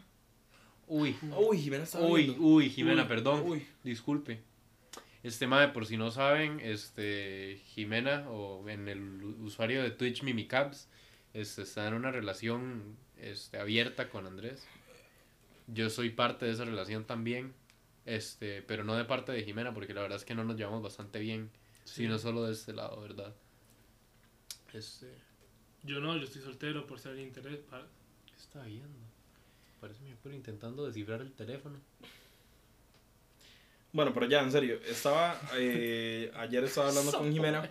Uy, Uy, Jimena estaba uy, viendo. uy, Jimena, Uy, perdón, uy. disculpe. Este madre, por si no saben, este Jimena o en el usuario de Twitch Mimicabs este, está en una relación este, abierta con Andrés. Yo soy parte de esa relación también, este, pero no de parte de Jimena porque la verdad es que no nos llevamos bastante bien, sino solo de este lado, ¿verdad? Este, Yo no, yo estoy soltero por ser el interés. para- ¿qué está viendo? Parece mi pero intentando descifrar el teléfono. Bueno, pero ya, en serio, estaba, eh, ayer estaba hablando [LAUGHS] con Jimena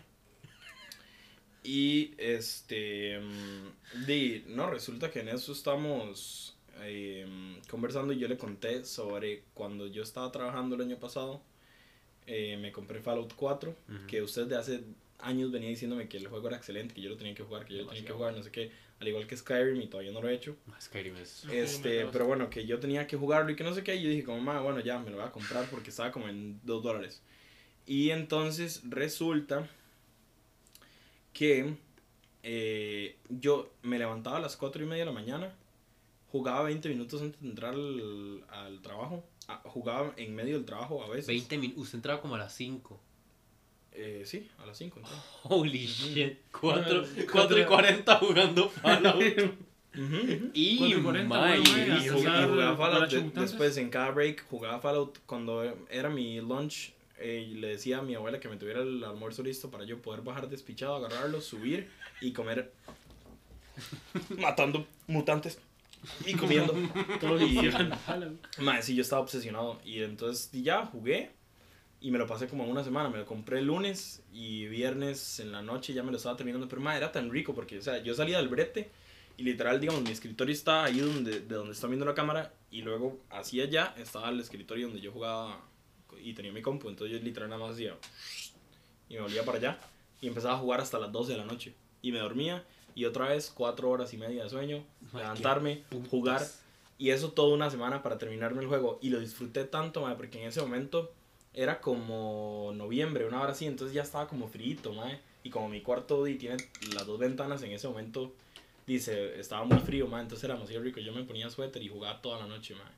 y, este, mm, di, no, resulta que en eso estamos eh, conversando y yo le conté sobre cuando yo estaba trabajando el año pasado, eh, me compré Fallout 4, Ujú. que usted de hace años venía diciéndome que el juego era excelente, que yo lo tenía que jugar, que yo lo tenía que jugar, no sé qué, al igual que Skyrim y todavía no lo he hecho. Ah, Skyrim es... Este, pero bueno, que yo tenía que jugarlo y que no sé qué. Y yo dije, como, "Ma, bueno, ya me lo voy a comprar porque estaba como en 2 dólares. Y entonces resulta que eh, yo me levantaba a las 4 y media de la mañana, jugaba 20 minutos antes de entrar al, al trabajo, ah, jugaba en medio del trabajo a veces. 20 minutos, usted entraba como a las 5. Eh, sí, a las 5. Holy shit. 4, Ah, 4 y 40 jugando Fallout. [LAUGHS] y Cuatro y cuarenta, mae, bueno, mae, Y, hasta jug- y jugaba Fallout de- después en cada break jugaba Fallout cuando era mi lunch eh, le decía a mi abuela que me tuviera el almuerzo listo para yo poder bajar despichado, agarrarlo, subir y comer. [LAUGHS] Matando mutantes y comiendo. [LAUGHS] Todo sí, yo estaba obsesionado. Y entonces y ya jugué y me lo pasé como una semana, me lo compré el lunes y viernes en la noche ya me lo estaba terminando, pero madre, era tan rico porque, o sea, yo salía del brete y literal, digamos, mi escritorio estaba ahí donde, de donde está viendo la cámara y luego hacia allá estaba el escritorio donde yo jugaba y tenía mi compu, entonces yo literal nada más hacía y me volvía para allá y empezaba a jugar hasta las 12 de la noche y me dormía y otra vez cuatro horas y media de sueño, Mae, levantarme, jugar y eso toda una semana para terminarme el juego. Y lo disfruté tanto, madre, porque en ese momento era como noviembre, una hora así, entonces ya estaba como frito, madre. Y como mi cuarto y tiene las dos ventanas, en ese momento dice, estaba muy frío, madre, entonces era demasiado rico. Yo me ponía suéter y jugaba toda la noche, madre.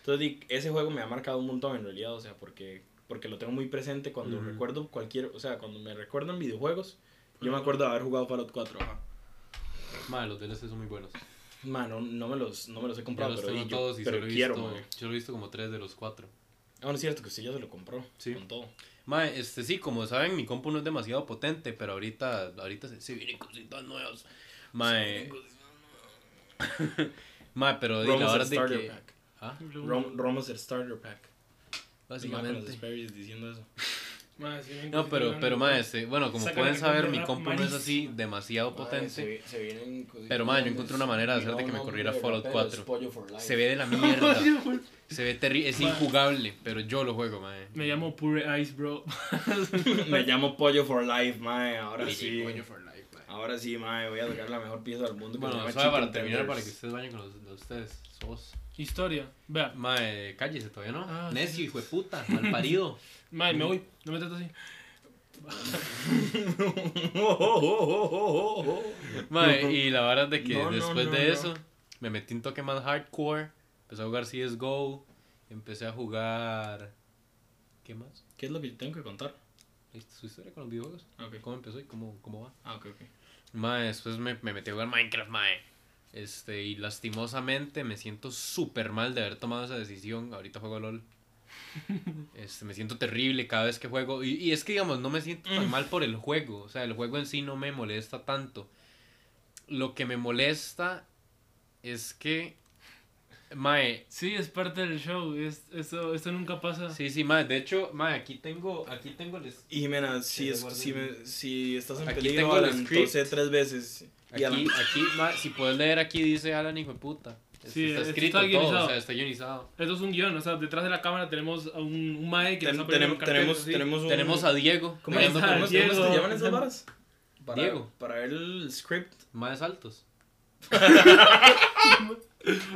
Entonces ese juego me ha marcado un montón en realidad, o sea, porque, porque lo tengo muy presente cuando recuerdo cualquier, o sea, cuando me recuerdo en videojuegos, yo me acuerdo de haber jugado Fallout 4, ajá. Mae, los DLC son muy buenos. Man, no, no me los, no me los he comprado, los pero, tengo yo- todos y pero quiero, visto, yo lo he visto como 3 de los 4. Ah, bueno, es cierto que usted ya se lo compró. Sí. Con todo. Mae, este sí, como saben, mi compu no es demasiado potente, pero ahorita, ahorita se, se vienen cositas nuevas. Mae, [LAUGHS] mae, pero di, la de que... pack. ¿Ah? Rom- Romos el starter pack. Básicamente. Los diciendo eso. [LAUGHS] Sí, No, pero, pero mae, este, bueno, como pueden saber, mi compu no es así demasiado Madre, potente. se, se vienen Pero, madre, yo encontré una manera de Mi hacer de que me corriera Fallout rapero es 4. Pollo for Life. Se ve de la [LAUGHS] mierda. Se ve terrible, es injugable, pero yo lo juego, mae. Me llamo Pure Ice, bro. [LAUGHS] Me llamo Pollo for Life, mae. Ahora Sí, sí. coño, for. Ahora sí, mae. Voy a tocar la mejor pieza del mundo. Bueno, suave para terminar, Tenders. para que ustedes vayan con los de ustedes. Sos. Historia. Vea. Mae, cállese todavía, ¿no? Ah, Necio, sí. hijo de puta, mal parido. [LAUGHS] Mae, me voy. No me trates así. [LAUGHS] Mae, y la verdad es de que No, después no, de no. eso, me metí un toque más hardcore. Empecé a jugar CSGO. Empecé a jugar. ¿Qué más? ¿Qué es lo que tengo que contar? ¿Su historia con los videojuegos? Ok. ¿Cómo empezó y cómo, cómo va? Ah, ok, ok. Mae, después me, me metí a jugar Minecraft, mae. Este, y lastimosamente me siento súper mal de haber tomado esa decisión. Ahorita juego LOL. [LAUGHS] Este, me siento terrible cada vez que juego. Y, y es que, digamos, no me siento tan mal por el juego. O sea, el juego en sí no me molesta tanto. Lo que me molesta es que. Mae, Sí, es parte del show. Es, eso, esto nunca pasa. sí, sí, mae. De hecho, mae, aquí tengo. Aquí tengo el. Y Jimena, si, es, si, me- si estás en Aquí peligro, Alan, script. tose tres veces. Y Alan, Aquí, aquí, mae, si puedes leer aquí, dice Alan, hijo de puta. Sí, está escrito está todo, o sea, está guionizado. Esto es un guion, o sea, detrás de la cámara tenemos a un, un mae que ten- está tenemos, carteles tenemos, así. tenemos un... Tenemos a Diego. ¿Cómo, cómo- con- cómo Diego. se llaman esas varas? Para, Diego. Para ver el script. Más altos.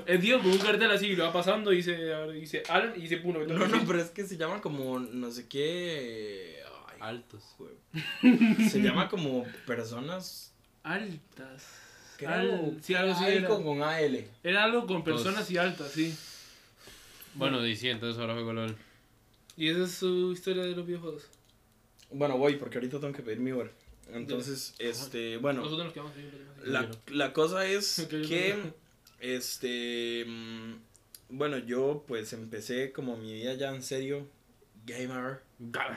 Es Diego con un cartel así, y lo va pasando y dice, a ver, dice Alan y dice Puno. No, no, pero es que se llaman como no sé qué... Ay, Altos. jue- se llama como personas... Altas. Creo Al- sí, algo así era. Algo con AL. Era algo con personas y altas, sí. Bueno, y sí, entonces ahora juego LOL. Y esa es su historia de los videojuegos. Bueno, voy porque ahorita tengo que pedir mi Uber. Entonces, este, bueno, Nosotros nos quedamos la, la cosa es [LAUGHS] que, este, mm, bueno, yo pues empecé como mi vida ya en serio, gamer, Game.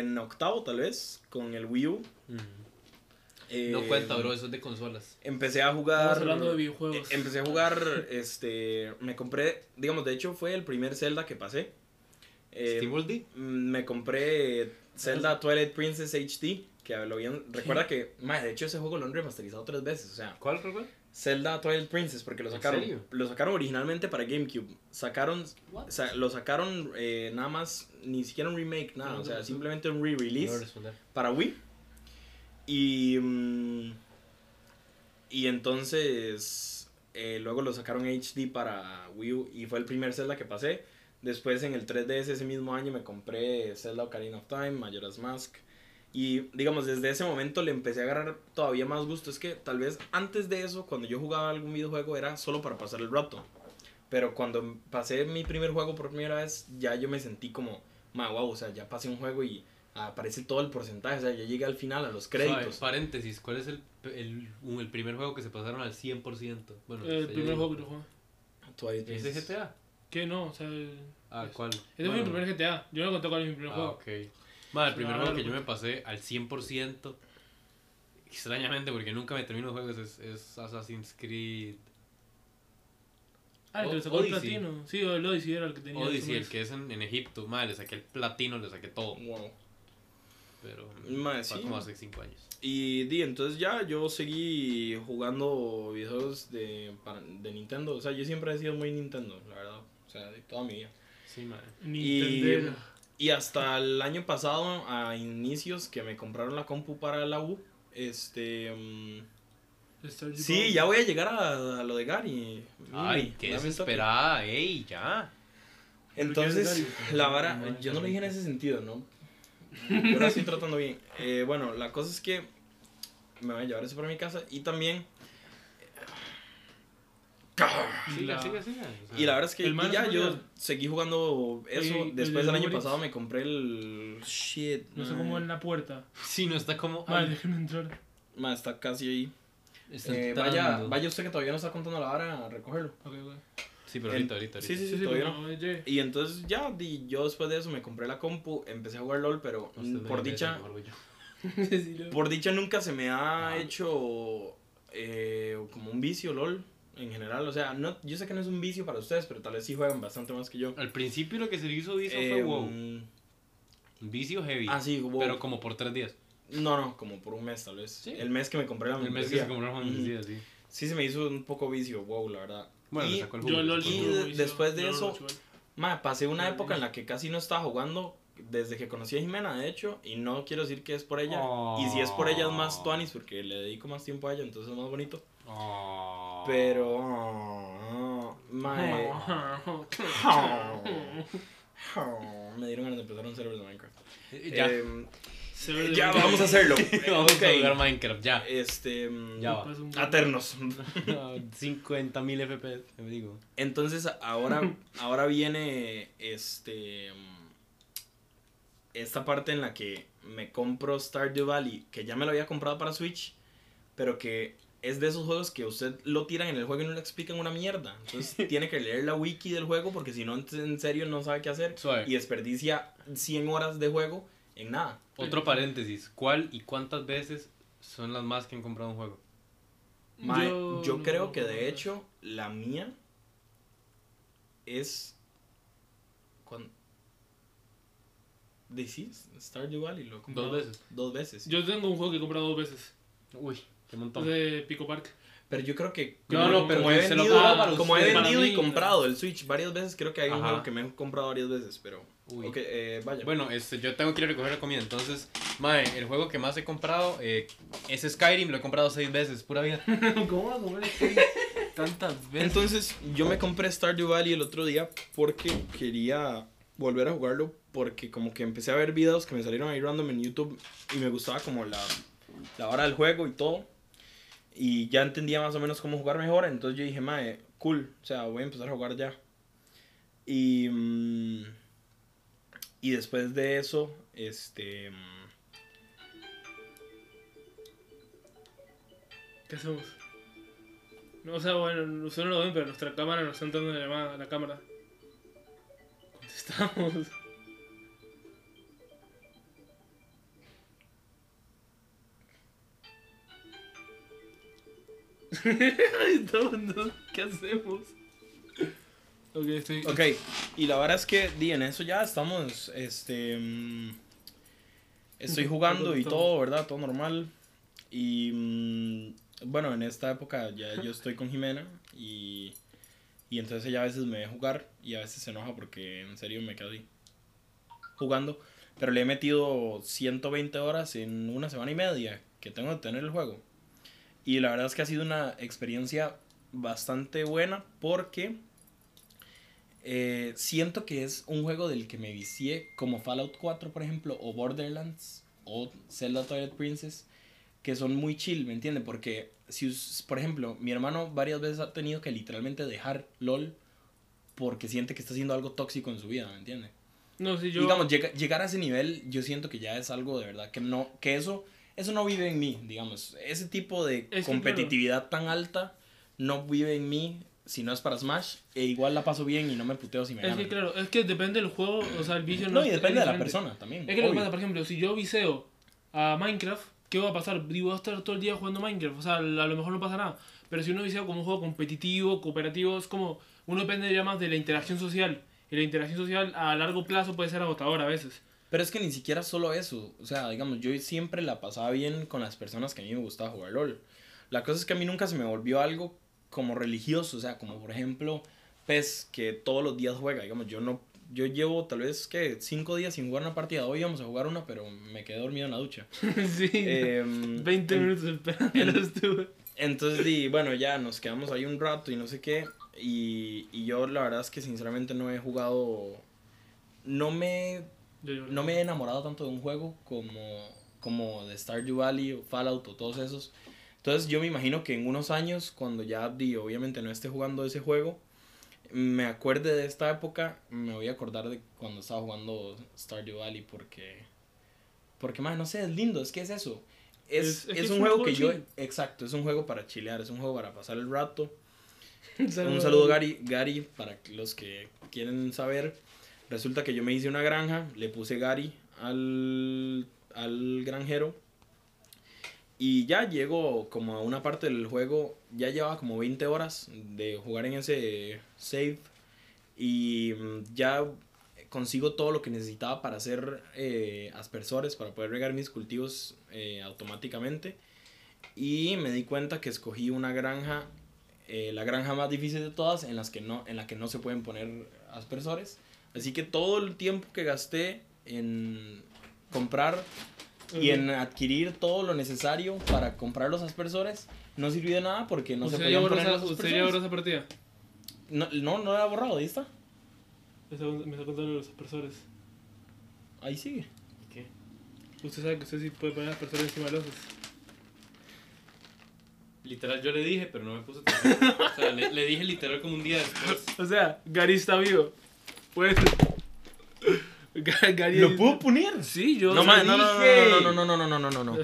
en octavo tal vez, con el Wii U. Eh, no cuenta, bro, eso es de consolas. Empecé a jugar... Estamos hablando de videojuegos. eh, Empecé a jugar, este, me compré, digamos, de hecho fue el primer Zelda que pasé. Eh, ¿Steamworld D? Mm, me compré Zelda Twilight Princess HD. Que lo habían. Recuerda que, madre, de hecho, ese juego lo han remasterizado tres veces. O sea, ¿Cuál, cuál? Zelda Twilight Princess, porque lo ¿En sacaron. serio? Lo sacaron originalmente para GameCube. Sacaron. O sea, lo sacaron eh, nada más. Ni siquiera un remake, nada. O sea, simplemente un No re-release para Wii. Y. mm, y entonces. eh, luego lo sacaron HD para Wii U. Y fue el primer Zelda que pasé. Después en el 3DS ese mismo año me compré Zelda Ocarina of Time, Majora's Mask. Y digamos, desde ese momento le empecé a agarrar todavía más gusto. Es que tal vez antes de eso, cuando yo jugaba algún videojuego, era solo para pasar el rato. Pero cuando pasé mi primer juego por primera vez, ya yo me sentí como, ma, wow, o sea, ya pasé un juego y aparece todo el porcentaje. O sea, ya llegué al final, a los créditos. Suave, paréntesis, ¿cuál es el, el, el primer juego que se pasaron al 100%? Bueno, el primer juego que lo jugué. ¿Ese Princess. GTA? ¿Qué no? O sea, el- Ah, ¿cuál? ese fue mi Bueno, primer GTA. Yo no conté cuál es mi primer Ah, juego. ok. Madre, el primer juego que yo me pasé al 100%, extrañamente porque nunca me termino los juegos, es, es Assassin's Creed Ah, el que le sacó el platino. Sí, el Odyssey era el que tenía. Odyssey, el que es en, en Egipto. Madre, le saqué el platino, le saqué todo. Wow. Pero Madre, fue sí. como hace 5 años. Y di, entonces ya yo seguí jugando videojuegos de, de Nintendo. O sea, yo siempre he sido muy Nintendo, la verdad. O sea, de toda mi vida. Sí, madre. Y, Nintendero. Y hasta el año pasado, a inicios, que me compraron la compu para la U, este... mm, sí, ya voy a llegar a, a lo de Gary. Ay, qué desesperada, ey, ya. Entonces, la vara, yo no lo dije en ese sentido, ¿no? Yo la estoy tratando bien. Eh, bueno, la cosa es que me voy a llevar eso para mi casa y también... Siga, La- siga, siga. o sea, Y la verdad es que ya yo seguí jugando eso. Y- Después el del año Uber pasado me compré el shit. No sé cómo en la puerta. Sí, no está como. Vale, ay, déjenme entrar. Ma, está casi ahí. está Eh, vaya, vaya usted que todavía no está contando la hora a recogerlo. Ok, ok. Sí, pero ahorita, ahorita, ahorita. Sí, sí, Sí, sí, todavía no. Y entonces ya, di, yo después de eso me compré la compu, empecé a jugar LOL, pero Usted por dicha, [LAUGHS] por dicha nunca se me ha Ajá. hecho eh, como un vicio LOL en general. O sea, no, yo sé que no es un vicio para ustedes, pero tal vez sí juegan bastante más que yo. Al principio lo que se le hizo vicio Eh, fue WoW. Vicio heavy. Ah, sí, WoW. Pero como por tres días. No, no, como por un mes tal vez. Sí. El mes que me compré la El mes que se compraron Ujú. membresía, sí. Sí, se me hizo un poco vicio, wow, la verdad. Bueno, y, le sacó el jugo. Yo y jugo. después de eso- ma, pasé una época en la que casi no estaba jugando desde que conocí a Jimena, de hecho, y no quiero decir que es por ella. Y si es por ella es más tuanis porque le dedico más tiempo a ella, entonces es más bonito. Oh. Pero, ah, mae, ah, me dieron ganas de empezar un server de Minecraft. Eh, Ya. Em, de ya, vamos a hacerlo. [LAUGHS] Vamos Ok. a jugar Minecraft, ya. Este, mm, Ya va. Aternos. 50.000 FPS, me digo. Entonces ahora, [LAUGHS] ahora viene este mm, esta parte en la que me compro Stardew Valley, que ya me lo había comprado para Switch, pero que es de esos juegos que usted lo tiran en el juego y no le explican una mierda. Entonces [LAUGHS] tiene que leer la wiki del juego porque si no en serio no sabe qué hacer Suave. y desperdicia 100 horas de juego en nada. Otro paréntesis. ¿Cuál y cuántas veces son las más que han comprado un juego? Mae, yo, no- creo que de hecho la mía es cuando ¿De sí? Stardew Valley lo he comprado Dos veces. Dos veces. Yo tengo un juego que he comprado dos veces. Uy, qué Es montón. de Pico Park. Pero yo creo que No, como, no, pero como he se lo vendido, para como he vendido y comprado el Switch varias veces, creo que hay un juego que me he comprado varias veces, pero Uy. ok, eh, vaya. Bueno, este, yo tengo que ir a recoger la comida, entonces, mae, el juego que más he comprado eh, es Skyrim, lo he comprado seis veces, pura vida. [LAUGHS] ¿Cómo vas a comer tantas veces? Entonces, yo me compré Stardew Valley el otro día porque quería volver a jugarlo porque como que empecé a ver videos que me salieron ahí random en YouTube y me gustaba como la, la hora del juego y todo. Y ya entendía más o menos cómo jugar mejor, entonces yo dije, mae, cool, o sea, voy a empezar a jugar ya. Y, mm, y después de eso, este... mm, ¿Qué hacemos? No, o sea, bueno, ustedes no lo ven, pero nuestra cámara nos está entrando la llamada, la cámara. Contestamos. [LAUGHS] ¿Qué hacemos? Ok, estoy. Ok, y la verdad es que di, en eso ya estamos, este, mm, estoy [LAUGHS] jugando y todo, ¿verdad? Todo normal. Y mm, bueno, en esta época ya yo [LAUGHS] estoy con Jimena y, y entonces ella a veces me ve jugar y a veces se enoja porque en serio me quedo ahí jugando. Pero le he metido 120 horas en una semana y media que tengo de tener el juego. Y la verdad es que ha sido una experiencia bastante buena porque eh, siento que es un juego del que me vicié como Fallout 4, por ejemplo, o Borderlands, o Zelda Twilight Princess, que son muy chill, ¿me entiende? Porque, si, us- por ejemplo, mi hermano varias veces ha tenido que literalmente dejar LOL porque siente que está haciendo algo tóxico en su vida, ¿me entiende? No, si yo. Digamos, llega- llegar a ese nivel, yo siento que ya es algo de verdad, que no, que eso, eso no vive en mí, digamos. Ese tipo de que, competitividad tan alta no vive en mí si no es para Smash, e igual la paso bien y no me puteo si me es ganan. que claro, es que depende del juego, o sea, el vicio no, y es- depende es de la persona también. Es que lo que pasa, por ejemplo, si yo viseo a Minecraft, ¿qué va a pasar? Digo, voy a estar todo el día jugando Minecraft, o sea, a lo mejor no pasa nada. Pero si uno viseo como un juego competitivo, cooperativo, es como, uno depende ya más de la interacción social. Y la interacción social a largo plazo puede ser agotadora a veces. Pero es que ni siquiera solo eso. O sea, digamos, yo siempre la pasaba bien con las personas que a mí me gustaba jugar LOL. La cosa es que a mí nunca se me volvió algo como religioso. O sea, como por ejemplo, PES, que todos los días juega. Digamos, yo no. Yo llevo tal vez que cinco días sin jugar una partida. Hoy íbamos a jugar una, pero me quedé dormido en la ducha. [LAUGHS] sí. Em, [LAUGHS] 20 en- minutos esperando estuve. Entonces, di, bueno, ya nos quedamos ahí un rato y no sé qué. Y, y yo la verdad es que sinceramente no he jugado. No me. No me he enamorado tanto de un juego como, como de Stardew Valley o Fallout o todos esos. Entonces yo me imagino que en unos años, cuando ya di, obviamente no esté jugando ese juego, me acuerde de esta época, me voy a acordar de cuando estaba jugando Stardew Valley porque, porque más, no sé, es lindo, es que es eso. Es, Es- un un juego que yo, exacto, es un juego para chilear, es un juego para pasar el rato. [LAUGHS] Un saludo Gary. Gary, para los que quieren saber, resulta que yo me hice una granja, le puse Gary al, al granjero y ya llego como a una parte del juego, ya llevaba como 20 horas de jugar en ese save y mm, ya consigo todo lo que necesitaba para hacer eh, aspersores, para poder regar mis cultivos eh, automáticamente. Y me di cuenta que escogí una granja, eh, la granja más difícil de todas, en, las que no, en la que no se pueden poner aspersores. Así que todo el tiempo que gasté en comprar y en adquirir todo lo necesario para comprar los aspersores no sirvió de nada porque no se ¿Usted ya podían poner esa- los usted ya borró esa partida? No, no, no la he borrado, ahí está. Me está, me está contando los aspersores. Ahí sigue. ¿Qué? Usted sabe que usted sí puede poner aspersores encima de los otros. Literal, yo le dije, pero no me puse atención. O sea, le, le dije literal como un día después. [LAUGHS] O sea, Gary está vivo. [LAUGHS] Ga- Gary. ¿Lo puedo poner? Sí, yo. No, man, no, no, no, no, no, no, no, no, no, [LAUGHS] no,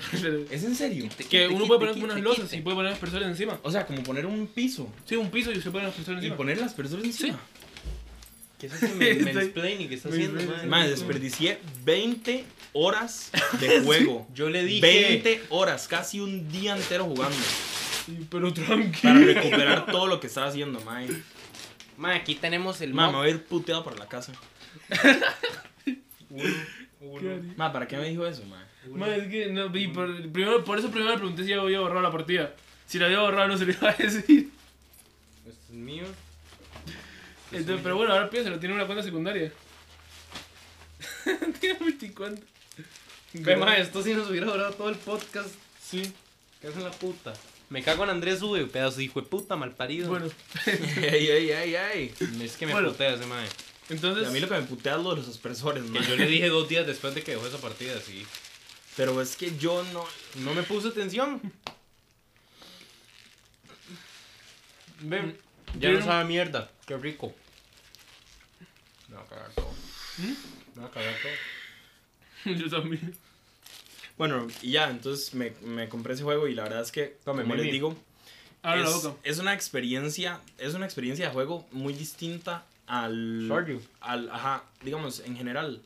¿Es en serio? que uno puede poner como unas losas y puede poner aspersores encima. O sea, como poner un piso Sí, un piso y usted pone aspersores y encima. poner las personas encima. ¿Qué es [LAUGHS] Estoy- mansplaining que está haciendo, man? Desperdicié 20 horas de juego. Yo le dije. 20 horas, casi un día entero jugando. Sí, Pero tranquilo. Para recuperar todo lo que estaba haciendo, man. Man, aquí tenemos el Man, me voy a ir puteado para la casa. Uno, uno. Gary. Man, ¿para qué me dijo eso, man? Man, es que no, y por, primero, por eso primero le pregunté si había borrado la partida. Si la había borrado no se le iba a decir. Este es mío. Entonces, es pero bueno, ahora piensa, tiene una cuenta secundaria. [LAUGHS] tiene multicuenta. Ve, ma, esto sí nos hubiera durado todo el podcast. Sí. ¿Qué hacen la puta? Me cago en Andrés Sube, pedazo de hijo de puta, mal parido. Bueno, [LAUGHS] ey, ey, ey, ey. es que me Bueno. putea ese mae. Y entonces. a mí lo que me putea es lo de los aspersores, Que man. yo le dije dos días después de que dejó esa partida, sí. Pero es que yo no. No me puse atención. Ven, ya Yo no sabe mierda. Qué rico. Me va a cagar todo. ¿Mm? Me va a cagar todo. [LAUGHS] Yo también. Bueno, y ya, entonces me, me compré ese juego y la verdad es que, Tome, como les digo, es, es una experiencia, es una experiencia de juego muy distinta al, al, ajá, digamos, en general.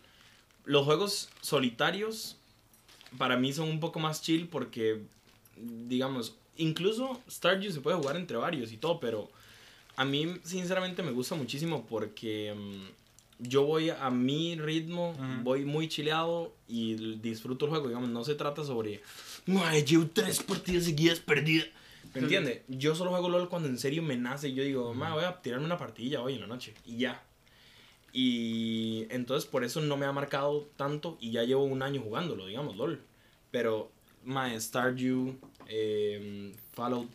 Los juegos solitarios para mí son un poco más chill porque, digamos, incluso Stardew se puede jugar entre varios y todo, pero a mí sinceramente me gusta muchísimo porque mm, yo voy a mi ritmo, voy muy chileado y disfruto el juego, digamos, no se trata sobre, "Mae, llevo tres partidas seguidas perdidas. ¿Me entiende? Yo solo juego LOL cuando en serio me nace y yo digo, ma, voy a tirarme una partida hoy en la noche y ya. Y entonces por eso no me ha marcado tanto y ya llevo un año jugándolo, digamos, LOL. Pero, ma, Stardew, em, Fallout,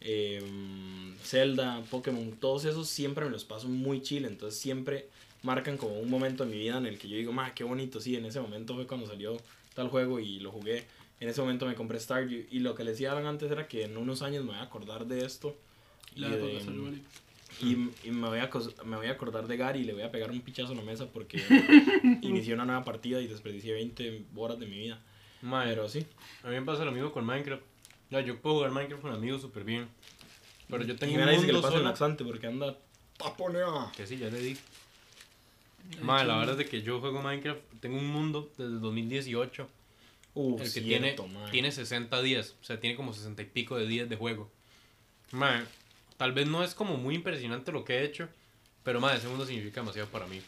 em, Zelda, Pokémon, todos esos siempre me los paso muy chill, entonces siempre marcan como un momento en mi vida en el que yo digo, ma, qué bonito, sí, en ese momento fue cuando salió tal juego y lo jugué. En ese momento me compré Stardew y lo que les decía Alan antes era que en unos años me voy a acordar de esto. Y, La de- salió mal. y, y me, voy a, me voy a acordar de Gary y le voy a pegar un pichazo a la mesa porque [LAUGHS] inicié una nueva partida y desperdicié 20 horas de mi vida. Mae, Pero sí. a mí me pasa lo mismo con Minecraft. Ya, yo puedo jugar Minecraft con amigos súper bien. Pero yo tengo y un me dice que le mundo pasa el laxante porque anda taponea. Que sí, ya le di. Madre, la verdad es de que yo juego Minecraft, tengo un mundo desde 2018, Uh, el que cierto, tiene, tiene 60 días, o sea, tiene como 60 y pico de días de juego. Madre, tal vez no es como muy impresionante lo que he hecho, pero madre, ese mundo significa demasiado para mí.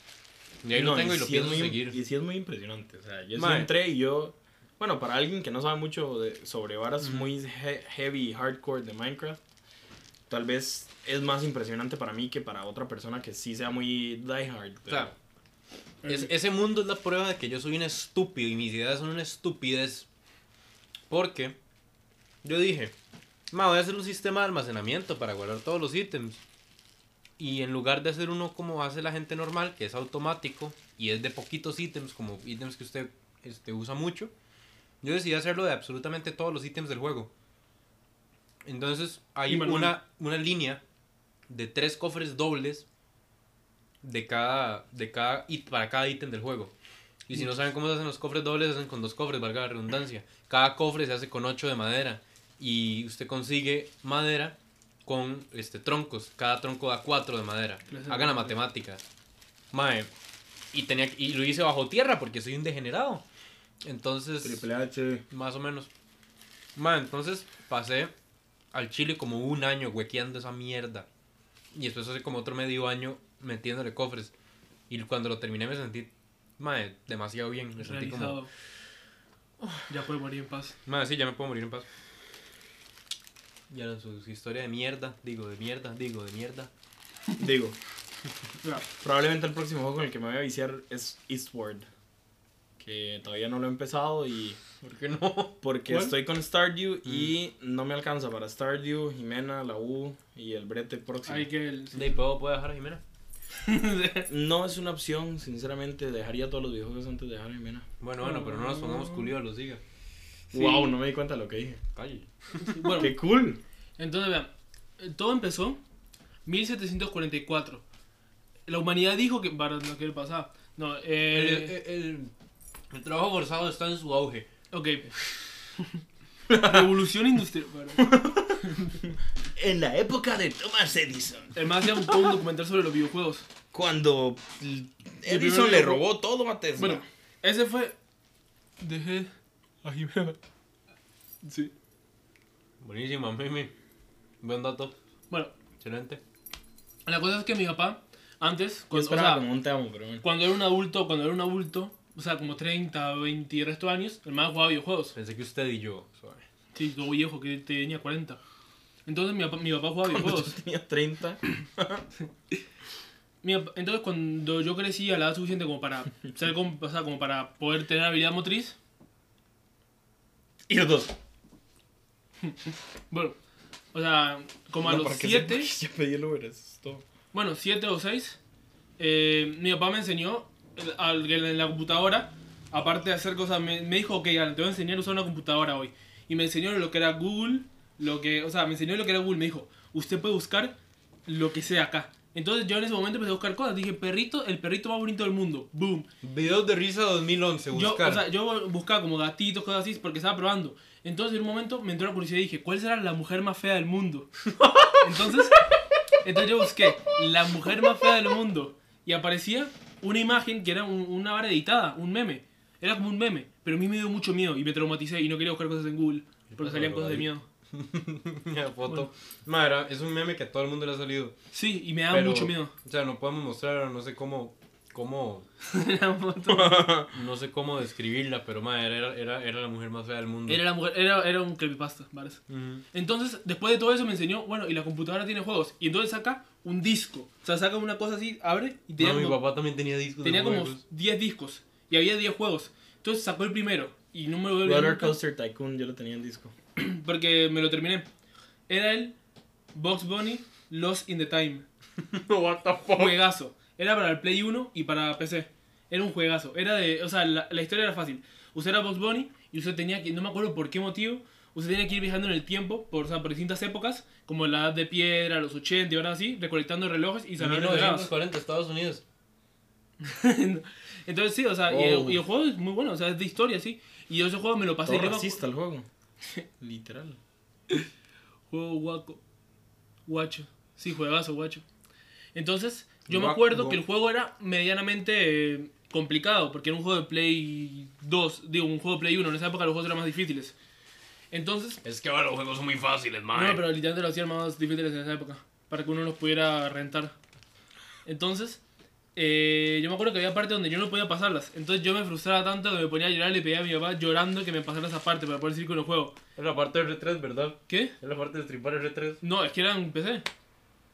Y ahí No, lo tengo y, lo sí es pienso muy- seguir. Y sí es muy impresionante. O sea, yo sí entré y yo. Bueno, para alguien que no sabe mucho de- sobre varas Ujú. muy he- heavy, hardcore de Minecraft, tal vez es más impresionante para mí que para otra persona que sí sea muy diehard. O sea, es- ese mundo es la prueba de que yo soy un estúpido y mis ideas son una estupidez. Porque yo dije, "Ma, voy a hacer un sistema de almacenamiento para guardar todos los ítems. Y en lugar de hacer uno como hace la gente normal, que es automático y es de poquitos ítems, como ítems que usted este, usa mucho, yo decidí hacerlo de absolutamente todos los ítems del juego. Entonces hay una, una línea de tres cofres dobles de cada, de cada, para cada ítem del juego. Y si no saben cómo se hacen los cofres dobles, se hacen con dos cofres, valga la redundancia. Cada cofre se hace con 8 de madera. Y usted consigue madera con este, troncos. Cada tronco da 4 de madera. Hagan la matemática. matemática. Mae. Y, tenía, y lo hice bajo tierra porque soy un degenerado. Entonces, Triple H. más o menos. Mae, entonces pasé al chile como un año huequeando esa mierda. Y después hace como otro medio año metiéndole cofres. Y cuando lo terminé me sentí, mae, demasiado bien. Me sentí como. Ya puede morir en paz. Madre, sí, ya me puedo morir en paz. Ya no, su, su historia de mierda, digo, de mierda, digo, de mierda. [LAUGHS] Digo, probablemente el próximo juego con el que me voy a viciar es Eastward. Que todavía no lo he empezado y ¿Por qué no? porque ¿Cuál? estoy con Stardew y no me alcanza para Stardew, Jimena, la U y el brete próximo. Hay que. el- De puedo, puedo dejar a Jimena. [LAUGHS] No es una opción, sinceramente, dejaría todos los videojuegos antes de dejar a Jimena. Bueno, bueno, pero no nos pongamos culiolos, diga. Sí. Wow, no me di cuenta de lo que dije. Calle. Bueno, ¡Qué cool! entonces vean. Todo empezó 1744. La humanidad dijo que. Para no quiero pasar. No, El, eh. el- el- el trabajo forzado está en su auge. Ok. [LAUGHS] Revolución industrial. [LAUGHS] En la época de Thomas Edison, El más hacía un, un documental sobre los videojuegos. cuando Edison le robó todo a Tesla. Bueno, ese fue. Dejé a Jimena. Sí. Buenísima, Mimi. Buen dato. Bueno, Excelente. la cosa es que mi papá, antes, yo cuando, o sea, como un pero bueno. cuando era un adulto, cuando era un adulto, o sea, como 30, 20 y el resto de años, el man jugaba videojuegos. Pensé que usted y yo. suave. Sí, todo viejo, que tenía 40. Entonces mi papá, mi papá jugaba [LAUGHS] Cuando videojuegos. yo tenía 30. [COUGHS] Mi papá- entonces cuando yo crecí a la edad suficiente como para [LAUGHS] ser como, o sea, como para poder tener habilidad motriz, Y los dos. [LAUGHS] bueno, o sea, como a No, los para que 7, sepa que Ya pedí el Uber, eso es todo. bueno, 7 o 6, mi papá me enseñó al- en la computadora, aparte de hacer cosas, me, me dijo, ok, Alan, te voy a enseñar a usar una computadora hoy. Y me enseñó lo que era Google, lo que, o sea, me enseñó lo que era Google, me dijo, usted puede buscar lo que sea acá. Entonces yo en ese momento empecé a buscar cosas, dije, perrito, el perrito más bonito del mundo, boom. Videos de risa 2011, Yo, buscar. o sea, yo buscaba como gatitos, cosas así, porque estaba probando. Entonces, en un momento me entró la curiosidad y dije, ¿cuál será la mujer más fea del mundo? [LAUGHS] Entonces, entonces yo busqué la mujer más fea del mundo y aparecía una imagen que era un- una vara editada, un meme. Era como un meme, pero a mí me dio mucho miedo y me traumaticé y no quería buscar cosas en Google porque salían cosas de miedo. [LAUGHS] La foto. Madre, es un meme que a todo el mundo le ha salido. Sí, y me daba pero, mucho miedo. O sea, no podemos mostrar, no sé cómo. cómo Era un montón. no sé cómo describirla, pero madre, era, era, era la mujer más fea del mundo. Era la mujer, era, era un creepypasta, ¿vale? Ujú. Entonces, después de todo eso me enseñó, bueno, y la computadora tiene juegos. Y entonces saca un disco. O sea, saca una cosa así, abre y tenía No, mi papá también tenía discos. de tenía como juegos. 10 discos. Y había 10 juegos. Entonces sacó el primero. Y no me lo voy a olvidar Roller Coaster Tycoon, yo lo tenía en disco. [CLEARS THROAT] Porque me lo terminé. Era el Box Bunny Lost in the Time. [LAUGHS] What the fuck? Juegazo. Era para el Play 1 y para PC. Era un juegazo. Era de. O sea, la, la historia era fácil. Usted era Box Bunny y usted tenía que. No me acuerdo por qué motivo. Usted tenía que ir viajando en el tiempo por, o sea, por distintas épocas, como la edad de piedra, los 80 y ahora así, recolectando relojes y salvando regalos. 1940, Estados Unidos. [LAUGHS] Entonces sí, o sea, y, el, Oh. y el juego es muy bueno, o sea, es de historia, sí. Y yo ese juego me lo pasé. Todo racista el juego. [LAUGHS] Literal. Juego guaco. Guacho. Sí, juegazo, guacho. Entonces, yo me Guaco. acuerdo que el juego era medianamente eh, complicado, porque era un juego de Play 2, digo, un juego de Play 1, en esa época los juegos eran más difíciles. Entonces, Es que ahora los juegos son muy fáciles, man. no, pero literalmente lo hacían más difíciles en esa época, para que uno los pudiera rentar. Entonces, eh, yo me acuerdo que había partes donde yo no podía pasarlas. Entonces yo me frustraba tanto que me ponía a llorar y le pedía a mi papá llorando que me pasara esa parte para poder seguir con el juego. Es la parte de R3, ¿verdad? ¿Qué? Es la parte de stripar R3. No, es que eran PC.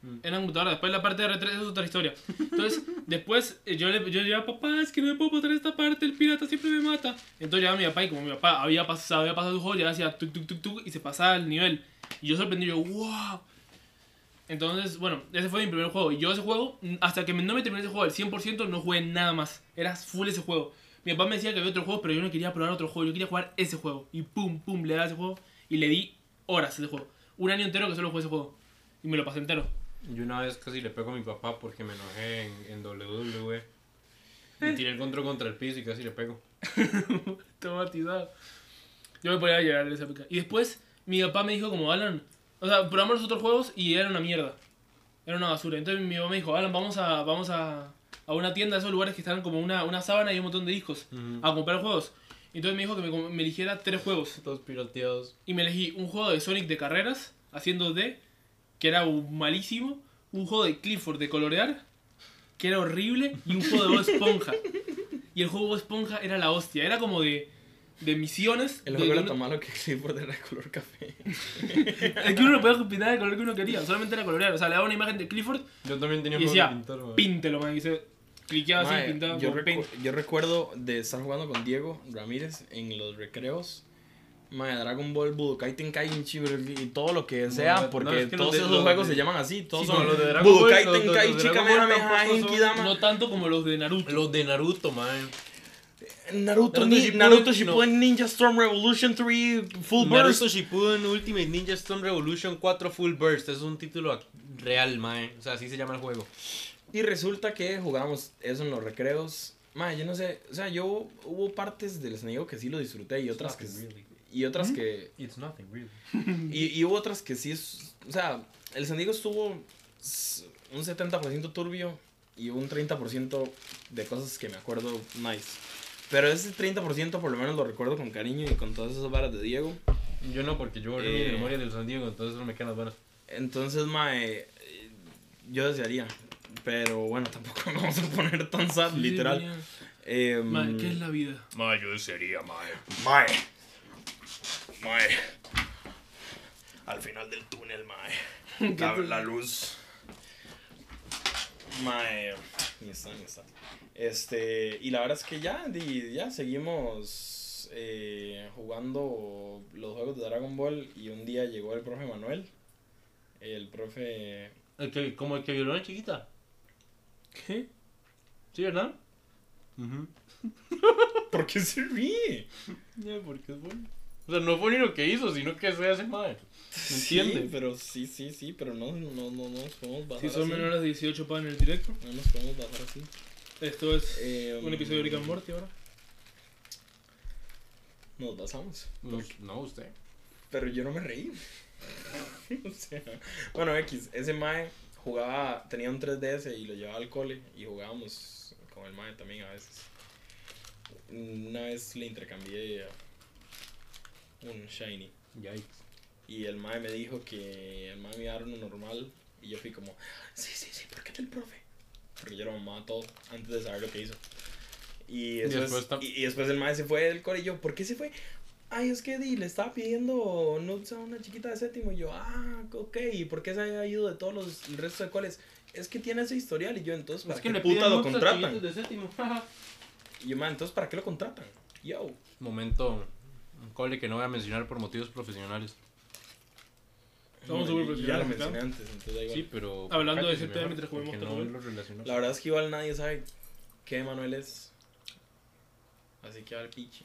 Mm. Eran computadoras. Después la parte de R3 es otra historia. Entonces, [LAUGHS] después eh, yo le yo le papá, es que no me puedo pasar esta parte, el pirata siempre me mata. Entonces llegaba mi papá y como mi papá había pasado, había pasado su juego, ya hacía tuk tuk tuk tuk y se pasaba el nivel. Y yo sorprendido, yo, wow. Entonces, bueno, ese fue mi primer juego. Y yo ese juego, hasta que no me terminé ese juego al 100%, no jugué nada más. Era full ese juego. Mi papá me decía que había otro juego, pero yo no quería probar otro juego. Yo quería jugar ese juego. Y pum, pum, le daba ese juego. Y le di horas a ese juego. Un año entero que solo jugué ese juego. Y me lo pasé entero. Yo una vez casi le pego a mi papá porque me enojé en, en WWE. [LAUGHS] Y tiré el control contra el piso y casi le pego. [LAUGHS] Traumatizado. Yo me ponía a llorar en esa época. Y después, mi papá me dijo como, Alan, O sea, probamos los otros juegos y era una mierda. Era una basura. Entonces mi mamá me dijo, Alan, vamos a, vamos a, a una tienda de esos lugares que están como una, una sábana y un montón de discos a comprar juegos. Entonces me dijo que me, me eligiera tres juegos. Todos pirateados. Y me elegí un juego de Sonic de carreras, haciendo D, que era malísimo. Un juego de Clifford de colorear, que era horrible. Y un juego de Bob Esponja. [LAUGHS] Y el juego de Bob Esponja era la hostia. Era como de, de misiones. El juego de era tan malo que Clifford era de color café. [LAUGHS] Es que uno lo podía pintar el color que uno quería, solamente era colorear. O sea, le daba una imagen de Clifford Yo también tenía y juegos decía, pintar, píntelo, man. Y se cliqueaba así, pintaba yo, recu- paint. yo recuerdo de estar jugando con Diego Ramírez en los recreos. Mae, Dragon Ball, Budokai Tenkaichi y todo lo que sea, no, porque es que todos de- esos los juegos de- se llaman así. Todos Sí, son no, los de Dragon Ball, Budokai los de Tenkaichi, Ball Kamehameha. No tanto como los de Naruto. Los de Naruto, man. Naruto, Naruto Ni- Shippuden, Naruto no. Shippuden Ninja Storm Revolution 3 Full Burst. Naruto Shippuden Ultimate Ninja Storm Revolution 4 Full Burst. Es un título real, man. O sea, así se llama el juego. Y resulta que jugábamos eso en los recreos. Mae, yo no sé, o sea, yo hubo partes del Snake que sí lo disfruté y otras que It's nothing really. y otras que It's nothing really. [LAUGHS] y, y hubo otras que sí es, o sea, el San Diego estuvo un 70% turbio y un 30% de cosas que me acuerdo nice. Pero ese 30% por lo menos lo recuerdo con cariño y con todas esas varas de Diego. Yo no, porque yo borré Eh. mi memoria del San Diego, entonces no me quedan las buenas. Entonces, mae, eh, yo desearía. Pero bueno, [LAUGHS] tampoco nos vamos a poner tan sad, Sí, literal. Eh, Mae, ¿qué es la vida? Ma, yo sería, mae. Mae. Mae. Al final del túnel, mae. [LAUGHS] La, la luz. Mae. Ni está, ni está. Este. Y la verdad es que ya, ya seguimos eh, jugando los juegos de Dragon Ball. Y un día llegó el profe Manuel. El profe. El que, como el que violó a la chiquita. ¿Qué? ¿Sí, verdad? Ujú. ¿Por qué se ríe? [LAUGHS] Ya, porque es bueno. O sea, no fue ni lo que hizo, sino que se hace mal. ¿Me entiendes? Sí, pero sí, sí, sí, pero no, no, no, no nos podemos basar Si son así. menores de 18 para en el directo. No nos podemos basar así. Esto es Eh, un episodio de Rick and Morty ahora. Nos basamos. No, no, usted. Pero yo no me reí. [LAUGHS] o sea, bueno, X, ese Mae jugaba, tenía un 3DS y lo llevaba al cole y jugábamos con el Mae también a veces. Una vez le intercambié un Shiny Yikes. y el Mae me dijo que el Mae me iba a dar uno normal y yo fui como, sí, sí, sí, ¿por qué del profe? Porque yo lo mamaba todo antes de saber lo que hizo. Y después, y, y después el Mae se fue del cole y yo, ¿por qué se fue? Ay, es que di, le estaba pidiendo nudes a una chiquita de séptimo. Y yo, ah, ok, ¿y por qué se haya ido de todos los el resto de coles? Es que tiene ese historial. Y yo, entonces, ¿para qué puta lo contratan? de séptimo. [LAUGHS] Y yo, man, entonces, ¿para qué lo contratan? Yo. Momento, un cole que no voy a mencionar por motivos profesionales. Estamos súper Ya lo mencioné antes, entonces da igual. Sí, pero... Hablando de ese tema mientras Taco no lo relaciono. La verdad es que igual nadie sabe qué Manuel es. Así que al piche.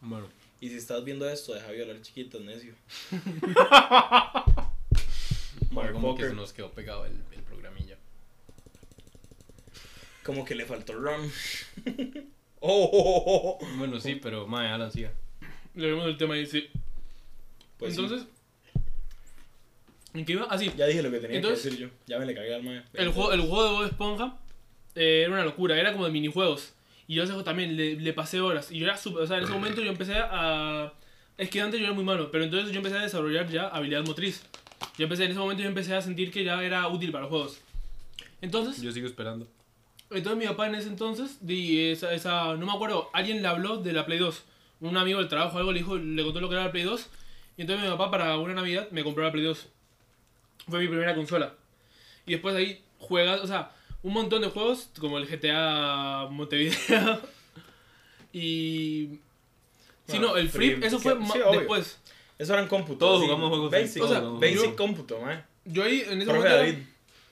Bueno, Y si estás viendo esto, deja de violar chiquitas, necio. [LAUGHS] bueno, como que se nos quedó pegado el, el programilla. Como que le faltó rum. [LAUGHS] oh, oh, oh, oh. Bueno, sí, pero, mae, Alan, siga. Le vemos el tema y dice. Pues sí. Entonces. ¿En qué iba? Ah, sí. Ya dije lo que tenía Entonces- que decir yo. Ya me le cagué al mae. El juego, el juego de Bob Esponja eh, era una locura, era como de minijuegos. Y yo a ese juego también le, le pasé horas. Y yo era súper. O sea, en ese momento yo empecé a. Es que antes yo era muy malo, pero entonces yo empecé a desarrollar ya habilidad motriz. Yo empecé, en ese momento yo empecé a sentir que ya era útil para los juegos. Entonces, Yo sigo esperando. Entonces mi papá en ese entonces, di esa, esa, no me acuerdo, alguien le habló de la Play 2. Un amigo del trabajo, algo le dijo, le contó lo que era la Play 2. Y entonces mi papá para una Navidad me compró la Play 2. Fue mi primera consola. Y después ahí juegas, o sea, un montón de juegos, como el GTA Montevideo. [LAUGHS] y... Sí, Bueno, no, el Free, eso fue sí, después. Eso era en cómputo. Todos sí. jugamos juegos Basic, o sea, basic Yo- cómputo, mae. Yo ahí en ese Profe momento David.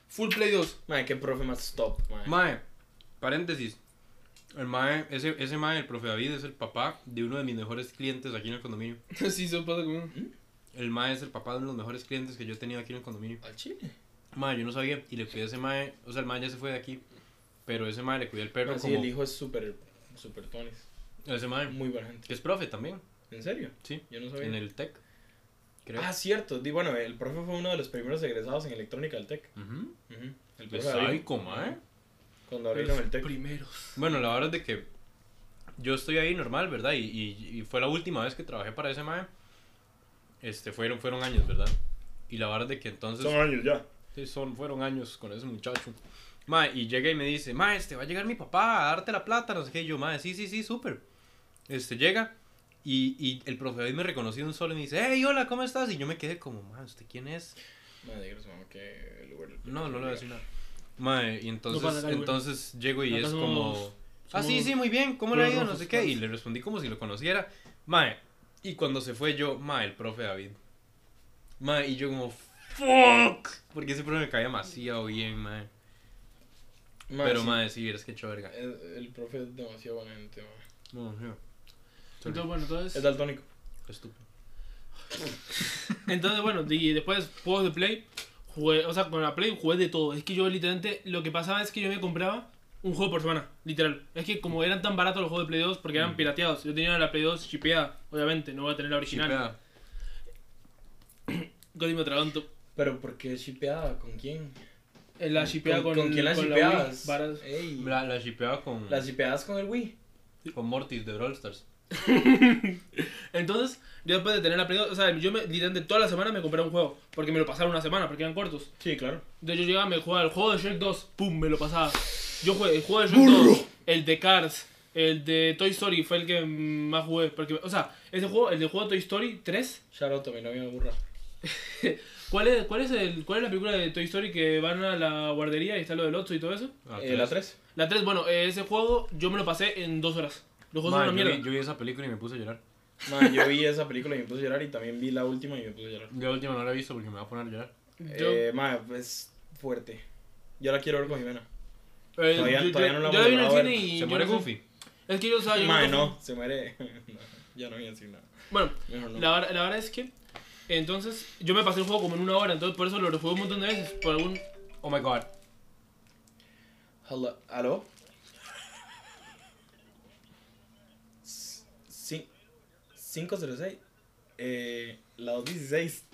full Play 2. Mae, qué profe más stop, mae. Mae, paréntesis. El mae, ese, ese mae, el profe David, es el papá de uno de mis mejores clientes aquí en el condominio. [LAUGHS] sí, eso pasa con... El mae es el papá de uno de los mejores clientes que yo he tenido aquí en el condominio. Al chile. Mae, yo no sabía. Y le cuidé a ese mae. O sea, el mae ya se fue de aquí. Pero ese mae le cuidé al perro sí, como. el hijo es súper, súper tonis. Ese mae. Muy buena gente. Que es profe también. ¿En serio? Sí. Yo no sabía. En el TEC. creo. Ah, cierto. Di, bueno, el profe fue uno de los primeros egresados en electrónica del TEC. Ujú. Ujú. El Es profe David, sádico, mae. Cuando abrieron el TEC. Primeros. Bueno, la verdad es de que yo estoy ahí normal, ¿verdad? Y, y, y fue la última vez que trabajé para ese mae. Este, fueron, fueron años, ¿verdad? Y la verdad es de que entonces... Son años ya. Sí, son, fueron años con ese muchacho. Mae, y llega y me dice, mae, este, va a llegar mi papá a darte la plata, no sé qué. Y yo, mae, sí, sí, sí, súper. Este, llega y, y el profe David me reconoció de un solo y me dice, hey, hola, ¿cómo estás? Y yo me quedé como, mae, ¿usted quién es? Su mamá que el No, no le voy a decir nada. Mae, y entonces, nada, entonces llego y es somos- como... Ah, sí, somos sí, muy bien, ¿cómo le ha ido? No sé qué. Y le respondí como si lo conociera. Mae, y cuando se fue yo, mae, el profe David. Mae, y yo como, fuck. Porque ese profe me caía demasiado bien, mae. Pero, sí. mae, sí, es que verga. El, el profe es demasiado. No, sí. Entonces, bueno, entonces. Es daltónico. Estúpido. Entonces, bueno, y después juegos de Play, jugué, o sea, con la Play jugué de todo. Es que yo literalmente, lo que pasaba es que yo me compraba un juego por semana, literal. Es que como eran tan baratos los juegos de Play 2, porque eran Mm. pirateados, yo tenía la Play 2 chipeada, obviamente, no voy a tener la original. Chipeada. Casi me atraganto. Pero ¿por qué shipeada? ¿Con quién? Eh, La chipeada con, ¿Con quién la con Wii, shipeabas? varas. Ey, La, la chipeaba con, ¿La shipeadas con el Wii? con Mortis de Brawl Stars. [LAUGHS] Entonces, yo después de tener la Play 2, o sea, yo me, literalmente toda la semana me compré un juego, porque me lo pasaron una semana, porque eran cortos. Sí, claro. Entonces yo llegaba, me jugaba el juego de Shrek 2, pum, me lo pasaba. Yo jugué el juego de Shrek 2, el de Cars, el de Toy Story fue el que más jugué. Porque, o sea, ese juego, el de juego de Toy Story 3, Shout out a mi novia burra. ¿cuál es, cuál, es el, ¿cuál es la película de Toy Story que van a la guardería y está lo del Otso y todo eso? Ah, Eh, la 3. La 3, bueno, eh, ese juego yo me lo pasé en dos horas. Los juegos Mae, son una yo, mierda. vi, yo vi esa película y me puse a llorar. yo vi esa película y me puse a llorar y también vi la última y me puse a llorar. Yo la última no la he visto porque me va a poner a llorar. Yo- Eh, ma, es fuerte. Yo la quiero ver con Jimena. eh, todavía- yo, todavía yo- no la yo la vi en el cine y. ¿Se muere. Goofy? Es que yo, o sea, yo Ma, no, se muere. [LAUGHS] No, ya no voy a decir nada. Bueno, no. La, verdad- la verdad es que, entonces, yo me pasé el juego como en una hora, entonces por eso lo rejugué un montón de veces. Por algún. Oh my god. Hello. ¿Aló? Sí. 506. Eh, la 216.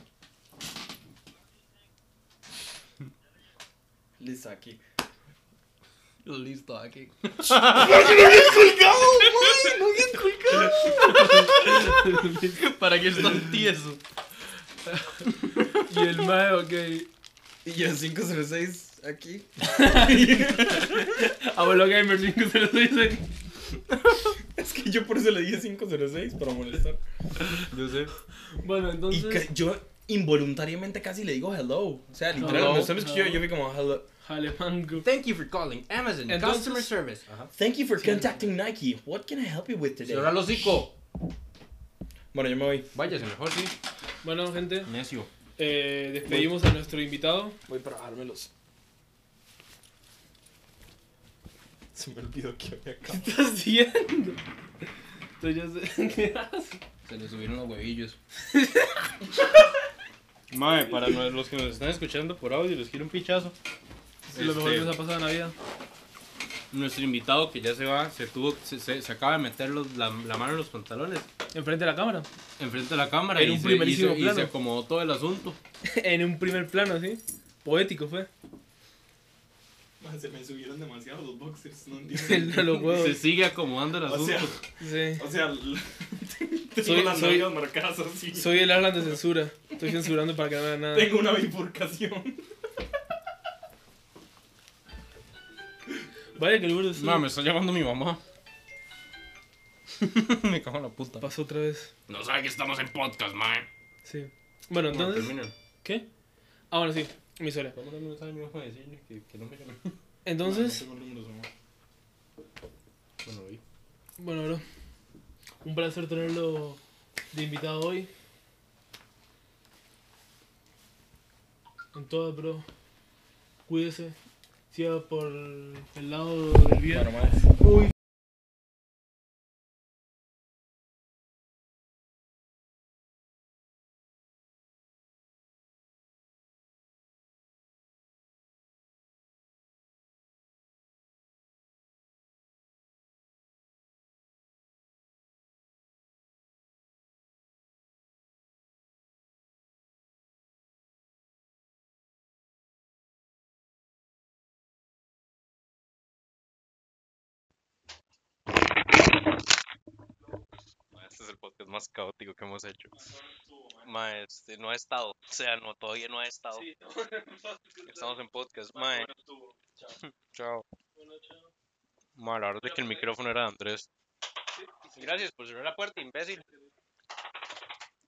[LAUGHS] Listo, aquí. Listo, aquí. [LAUGHS] [LAUGHS] ¿Para qué es tan tieso? Y el mae, ok. Y yo 506 aquí. Abuelo Gamer 506. Es que yo por eso le dije 506 para molestar. Yo sé. Bueno, entonces. yo involuntariamente casi le digo hello. O sea, literal, Hello, cuando usted me escuchó, hello. yo vi como hello. Thank you for calling Amazon Entonces- Customer Service. Ajá. Thank you for contacting Nike. What can I help you with today? Cierra el hocico. Bueno, yo me voy. Váyase mejor, sí. Bueno, gente, Necio. eh, despedimos a nuestro invitado. Voy para dármelos. [LAUGHS] Se me olvidó que había acá. ¿Qué estás haciendo? Entonces ya sé. [LAUGHS] ¿Qué haces? Se le subieron los huevillos. Mae, para los que nos están escuchando por audio, les quiero un pichazo. Es lo mejor que Este, nos ha pasado en la vida. Nuestro invitado que ya se va, se tuvo, se, se- se acaba de meter los- la, la mano en los pantalones, Enfrente de la cámara. enfrente de la cámara En y, un se, y, y acomodó todo el asunto. [LAUGHS] en un primer plano, así. Poético fue. [LAUGHS] Se me subieron demasiado los boxers, no entiendo. [LAUGHS] El- los huevos. Se sigue acomodando el O asunto. sea, Sí. o sea, [LAUGHS] tengo Soy- las soy- marcadas así. Soy el Alan de censura. Estoy censurando para que no nada. Tengo una bifurcación. Vaya que el sí. No, me está llamando mi mamá. me cago en la puta. Pasó otra vez. No sabe que estamos en podcast, mae. Sí. Bueno, entonces. ¿Qué? Ah, bueno, sí. Mi historia. Vamos a darle un mensaje a mi mamá y decirle que, que no me llame. Entonces. [LAUGHS] Bueno, bueno, bro. Un placer tenerlo de invitado hoy. En todo, bro. Cuídese. Siga por el lado del bien. Este es el podcast más caótico que hemos hecho. Mae, este, no ha estado. O sea, no, todavía no ha estado. Sí. Estamos en podcast. Mae, chao. Mae, la verdad es que el micrófono era de Andrés. Gracias por cerrar la puerta, imbécil.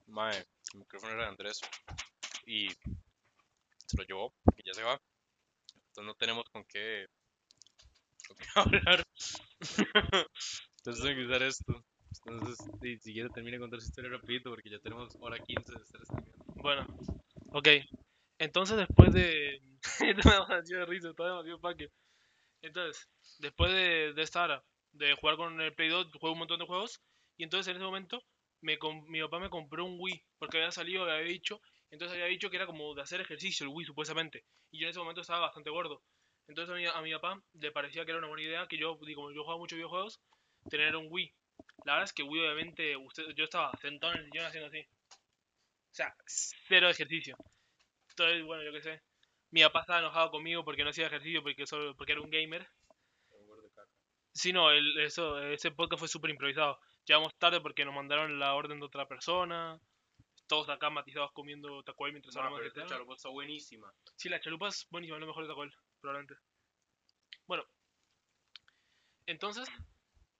Mae, el micrófono era de Andrés. Y se lo llevó, y ya se va. Entonces no tenemos con qué, con [LAUGHS] qué hablar. [LAUGHS] Entonces tengo que usar esto. Entonces, si, si quiere termine de contar su historia rapidito porque ya tenemos hora 15 de estar streameando. Bueno, ok. Entonces después de... [LAUGHS] Esto me demasiado risa, está demasiado paque. Entonces, después de, de esta hora, de jugar con el Play 2, juego un montón de juegos. Y entonces en ese momento, me mi papá me compró un Wii, porque había salido, había dicho, entonces había dicho que era como de hacer ejercicio el Wii, supuestamente. Y yo en ese momento estaba bastante gordo. Entonces a mi, a mi papá le parecía que era una buena idea que yo, como yo jugaba muchos videojuegos, tener un Wii. La verdad es que Wii, obviamente, usted, yo estaba sentado en el sillón haciendo así. O sea, cero ejercicio. Entonces, bueno, yo qué sé. Mi papá estaba enojado conmigo porque no hacía ejercicio, porque, solo, porque era un gamer. Sí, no, el, eso, ese podcast fue súper improvisado. Llegamos tarde porque nos mandaron la orden de otra persona. Todos acá matizados comiendo Taco Bell mientras No, hablamos pero de esta chalupa está buenísima. Sí, la chalupa es buenísima, es lo mejor de Taco Bell, probablemente. Bueno, entonces,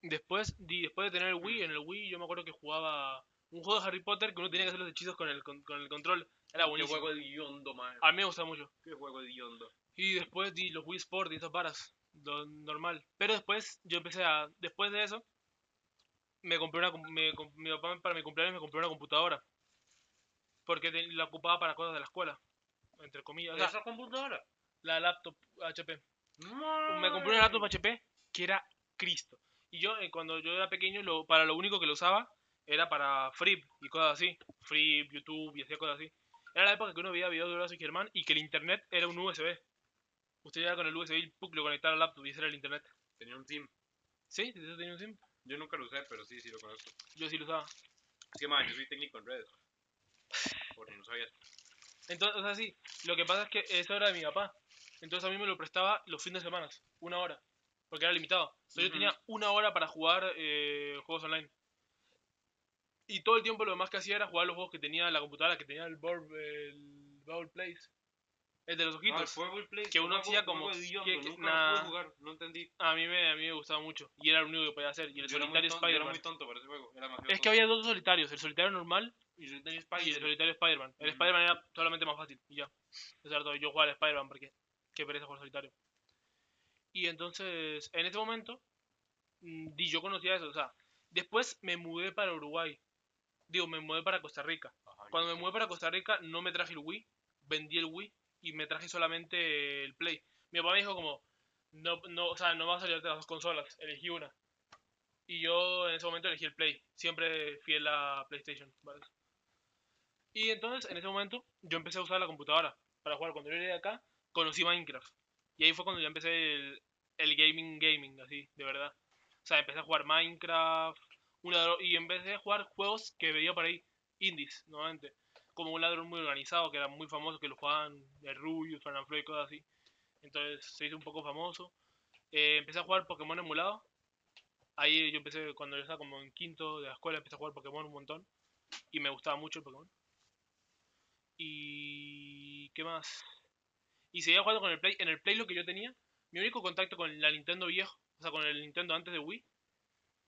después, di- después de tener el Wii, en el Wii yo me acuerdo que jugaba un juego de Harry Potter que uno tenía que hacer los hechizos con el, con, con el control. Era Qué buenísimo. juego de guiondo, mae. A mí me gusta mucho. Qué juego de guiondo. Y después di los Wii Sport y esas varas, lo normal. Pero después yo empecé a, después de eso, me compré una, me, mi papá para mi cumpleaños me compró una computadora. Porque la ocupaba para cosas de la escuela, entre comillas. O sea, ¿Esa computadora? la laptop HP. Me compré una laptop HP que era Cristo. Y yo, eh, cuando yo era pequeño, lo, para lo único que lo usaba era para Free y cosas así. Free, YouTube y hacía cosas así. Era la época que uno veía videos de Horacio Germán y que el internet era un USB. Usted llegaba con el USB y ¡puc! lo conectaba al laptop y ese era el internet. Tenía un team. ¿Sí? ¿Sí tenía un SIM? Yo nunca lo usé, pero sí, sí lo conozco. Yo sí lo usaba. Es que, mae, yo soy técnico en redes. Por si no sabías. Entonces, o sea, sí, lo que pasa es que eso era de mi papá. Entonces a mí me lo prestaba los fines de semana, una hora, porque era limitado. Entonces yo tenía una hora para jugar eh, juegos online. Y todo el tiempo lo demás que hacía era jugar los juegos que tenía la computadora, que tenía el board, el Place. El de los ojitos. que uno hacía como que- que- nunca nah. lo pude jugar, no entendí. A mí me, a mí me gustaba mucho. Y era lo único que podía hacer. Y el Yo era, solitario era Spider-Man. muy tonto para ese juego. Era demasiado Es que había dos solitarios, el solitario normal Y yo tenía y el Spider. solitario Spider-Man. El. Spider-Man era solamente más fácil y ya. Es cierto, yo jugaba al Spider-Man porque qué pereza jugar solitario. Y entonces, en ese momento, mm, di, yo conocía eso. O sea, después me mudé para Uruguay. Digo, me mudé para Costa Rica. Ajá, Cuando me mudé para Costa Rica, no me traje el Wii, vendí el Wii y me traje solamente el Play. Mi papá me dijo como, no, no, o sea, no vas a salir de las dos consolas, elegí una. Y yo en ese momento elegí el Play, siempre fiel a PlayStation. ¿vale? Y entonces, en ese momento, yo empecé a usar la computadora para jugar. Cuando yo llegué acá, conocí Minecraft. Y ahí fue cuando ya empecé el, el gaming, gaming, así, de verdad. O sea, empecé a jugar Minecraft, un ladrón, y empecé a jugar juegos que veía por ahí, indies, nuevamente. Como un ladrón muy organizado, que era muy famoso, que lo jugaban el Rubius, Fernand Floyd, cosas así. Entonces se hizo un poco famoso. Eh, empecé a jugar Pokémon emulado. Ahí yo empecé, cuando yo estaba como en quinto de la escuela, empecé a jugar Pokémon un montón. Y me gustaba mucho el Pokémon. Y... ¿Qué más? Y seguía jugando con el Play. En el Play lo que yo tenía, mi único contacto con la Nintendo viejo, o sea, con el Nintendo antes de Wii,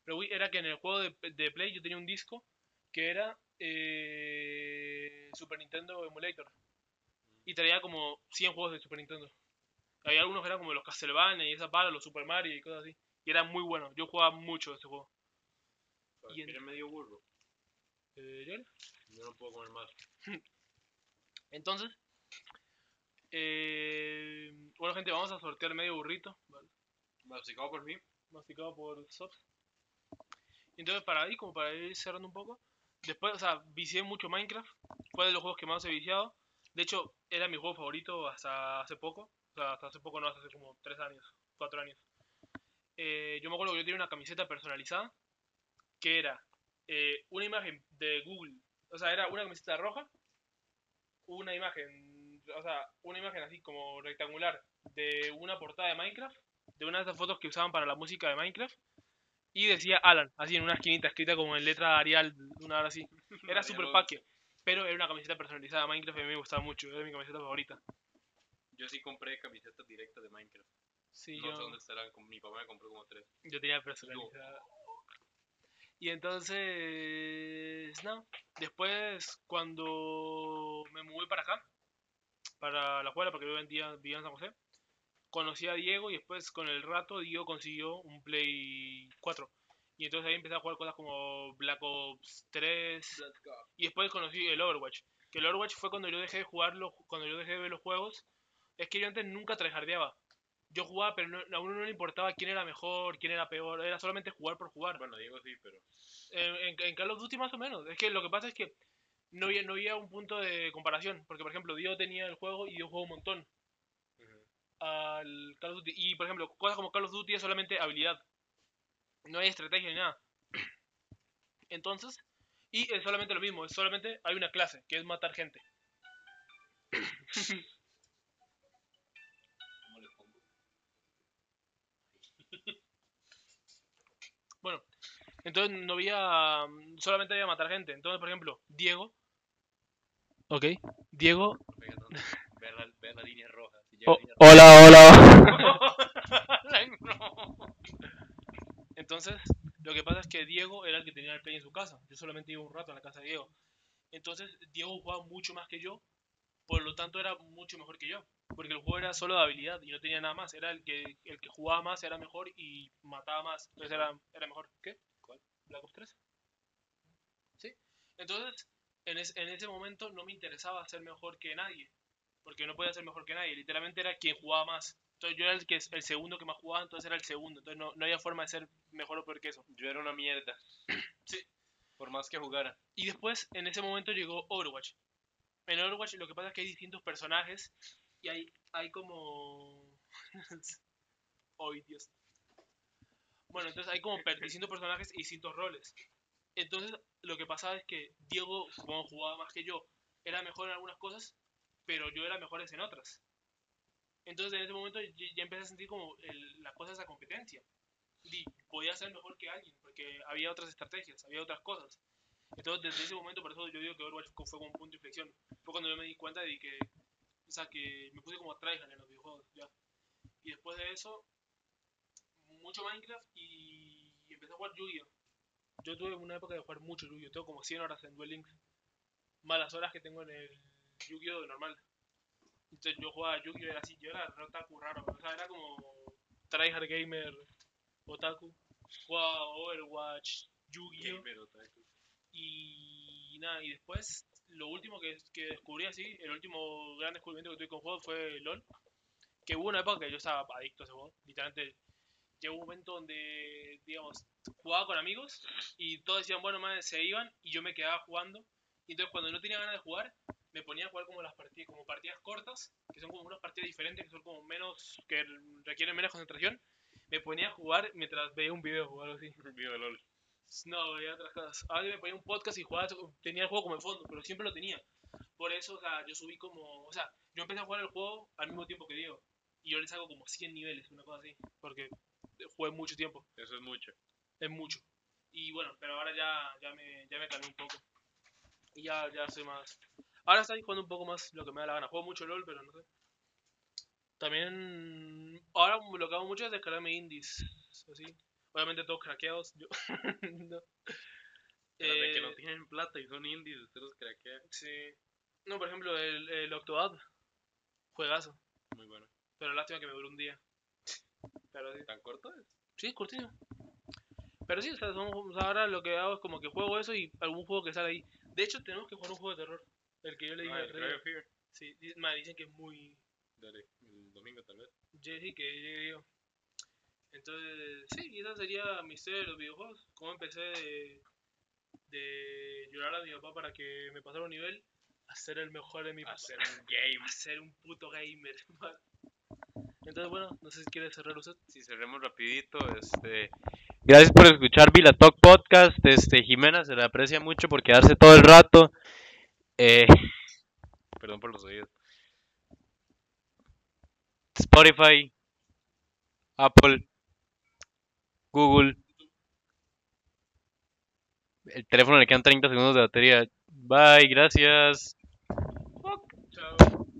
pero Wii era que en el juego de, de Play yo tenía un disco que era eh, Super Nintendo Emulator. Y traía como 100 juegos de Super Nintendo. Había algunos que eran como los Castlevania y esa para, los Super Mario y cosas así. Y era muy bueno. Yo jugaba mucho ese juego. Sabes y en- eres medio burro. Eh. Yo no puedo comer más. [LAUGHS] Entonces, eh, bueno gente, vamos a sortear medio burrito, ¿vale? Masticado por mí. masticado por Soft. Entonces, para ahí, como para ir cerrando un poco, después, o sea, vicié mucho Minecraft, fue de los juegos que más he viciado. De hecho, era mi juego favorito hasta hace poco, o sea, hasta hace poco, no, hasta hace como 3 años, 4 años. Eh, yo me acuerdo que yo tenía una camiseta personalizada que era eh, una imagen de Google, o sea, era una camiseta roja, una imagen, o sea, una imagen así como rectangular de una portada de Minecraft, de una de esas fotos que usaban para la música de Minecraft, Y decía Alan, así en una esquinita, escrita como en letra Arial, una hora así. [LAUGHS] Era super paque. Pero era una camiseta personalizada de Minecraft y a mí me gustaba mucho. Era mi camiseta favorita. Yo sí compré camisetas directas de Minecraft. Sí, no yo, sé dónde estarán. Mi papá me compró como tres. yo tenía personalizada. Y entonces, no. Después, cuando me mudé para acá, para la escuela, porque yo vivía en San José, conocí a Diego y después con el rato Diego consiguió un Play 4. Y entonces ahí empecé a jugar cosas como Black Ops 3. Y después conocí el Overwatch. Que el Overwatch fue cuando yo dejé de jugarlo, cuando yo dejé de ver los juegos. Es que yo antes nunca tryhardeaba. Yo jugaba, pero no- a uno no le importaba quién era mejor, quién era peor. Era solamente jugar por jugar. Bueno, Diego sí, pero. En, en, en Call of Duty más o menos. Es que lo que pasa es que no había, no había un punto de comparación. Porque, por ejemplo, Dio tenía el juego y yo juego un montón al Call of Duty. Y, por ejemplo, cosas como Call of Duty es solamente habilidad. No hay estrategia ni nada. [CLEARS THROAT] Entonces, y es solamente lo mismo. Es solamente hay una clase, que es matar gente. [CLEARS THROAT] ¿Cómo le pongo? Bueno, entonces no había. Solamente había matar gente. Entonces, por ejemplo, Diego. Ok. Diego. La, ve la línea roja. Si Oh, la línea roja- hola, hola. [LAUGHS] No. Entonces, lo que pasa es que Diego era el que tenía el play en su casa. Yo solamente iba un rato a la casa de Diego. Entonces, Diego jugaba mucho más que yo. Por lo tanto, era mucho mejor que yo. Porque el juego era solo de habilidad y no tenía nada más. Era el que, el que jugaba más, era mejor y mataba más. Entonces era, era mejor. ¿Qué? ¿Cuál? ¿Black Ops 3? ¿Sí? Entonces, en, es- en ese momento no me interesaba ser mejor que nadie. Porque no podía ser mejor que nadie. Literalmente era quien jugaba más. Entonces yo era el, que, el segundo que más jugaba, entonces era el segundo. Entonces no, no había forma de ser mejor o peor que eso. Yo era una mierda. [CLEARS THROAT] Sí. Por más que jugara. Y después, en ese momento llegó Overwatch. En Overwatch lo que pasa es que hay distintos personajes y hay, hay como... [LAUGHS] ¡Ay, Dios! Bueno, entonces hay como distintos personajes y distintos roles. Entonces, lo que pasaba es que Diego, como jugaba más que yo, era mejor en algunas cosas, pero yo era mejor en otras. Entonces, en ese momento ya empecé a sentir como el- la cosa de esa competencia. Y podía ser mejor que alguien, porque había otras estrategias, había otras cosas. Entonces, desde ese momento, por eso yo digo que Overwatch fue como un punto de inflexión. Fue cuando yo me di cuenta de que, o sea, que me puse como tryhard en los videojuegos, ya. Y después de eso, mucho Minecraft y empecé a jugar Yu-Gi-Oh! Yo tuve una época de jugar mucho Yu-Gi-Oh! Tengo como 100 horas en Duel Links. Más las horas que tengo en el Yu-Gi-Oh! normal. Entonces yo jugaba Yu-Gi-Oh! era así, yo era otaku raro, o sea, era como tryhard gamer, otaku. Jugaba Overwatch, Yu-Gi-Oh! Y nada, y después, lo último que, que descubrí así, el último gran descubrimiento que tuve con juegos fue LOL. Que hubo una época que yo estaba adicto a ese juego. Literalmente, llegó un momento donde, digamos, jugaba con amigos y todos decían, bueno, madre, se iban y yo me quedaba jugando. Y entonces, cuando no tenía ganas de jugar, me ponía a jugar como las partidas, como partidas cortas, que son como unas partidas diferentes, que son como menos, que requieren menos concentración. Me ponía a jugar mientras veía un video o algo así. [LAUGHS] Viva LOL. No, veía otras cosas. A veces me ponía un podcast y jugaba, tenía el juego como en fondo, pero siempre lo tenía. Por eso, o sea, yo subí como, o sea, yo empecé a jugar el juego al mismo tiempo que Diego. Y yo le saco como 100 niveles, una cosa así, porque jugué mucho tiempo, Eso es mucho. es mucho. Y bueno, pero ahora ya, ya, me, ya me calmé un poco. Y ya, ya soy más... Ahora estoy jugando un poco más lo que me da la gana. Juego mucho LOL, pero no sé. También, ahora lo que hago mucho es descargarme indies, así. Obviamente todos craqueados, yo... [LAUGHS] no. Pero de que Eh, no tienen plata y son indies, usted los craquea. Sí. No, por ejemplo, el, el Octodad. Juegazo. Muy bueno. Pero lástima que me duró un día. Pero sí. ¿Tan corto es? Sí, es cortito. Pero sí, o sea, sea, ahora lo que hago es como que juego eso y algún juego que sale ahí. De hecho, tenemos que jugar un juego de terror. El que yo le dije Ah, el. Sí, ma, dicen que es muy... Dale, el domingo tal vez. Jesse, que yo. Entonces, sí, y esa sería mi historia de los videojuegos. Cómo empecé de, de llorar a mi papá para que me pasara un nivel a ser el mejor de mi papá. Hacer un game. a ser un puto gamer. [LAUGHS] Entonces, bueno, no sé si quiere cerrar usted. Si cerremos rapidito, este... Gracias por escuchar Vila Talk Podcast. Este, Jimena se le aprecia mucho por quedarse todo el rato. Eh, [LAUGHS] perdón por los oídos. Spotify, Apple, Google, el teléfono le quedan 30 segundos de batería. Bye, gracias.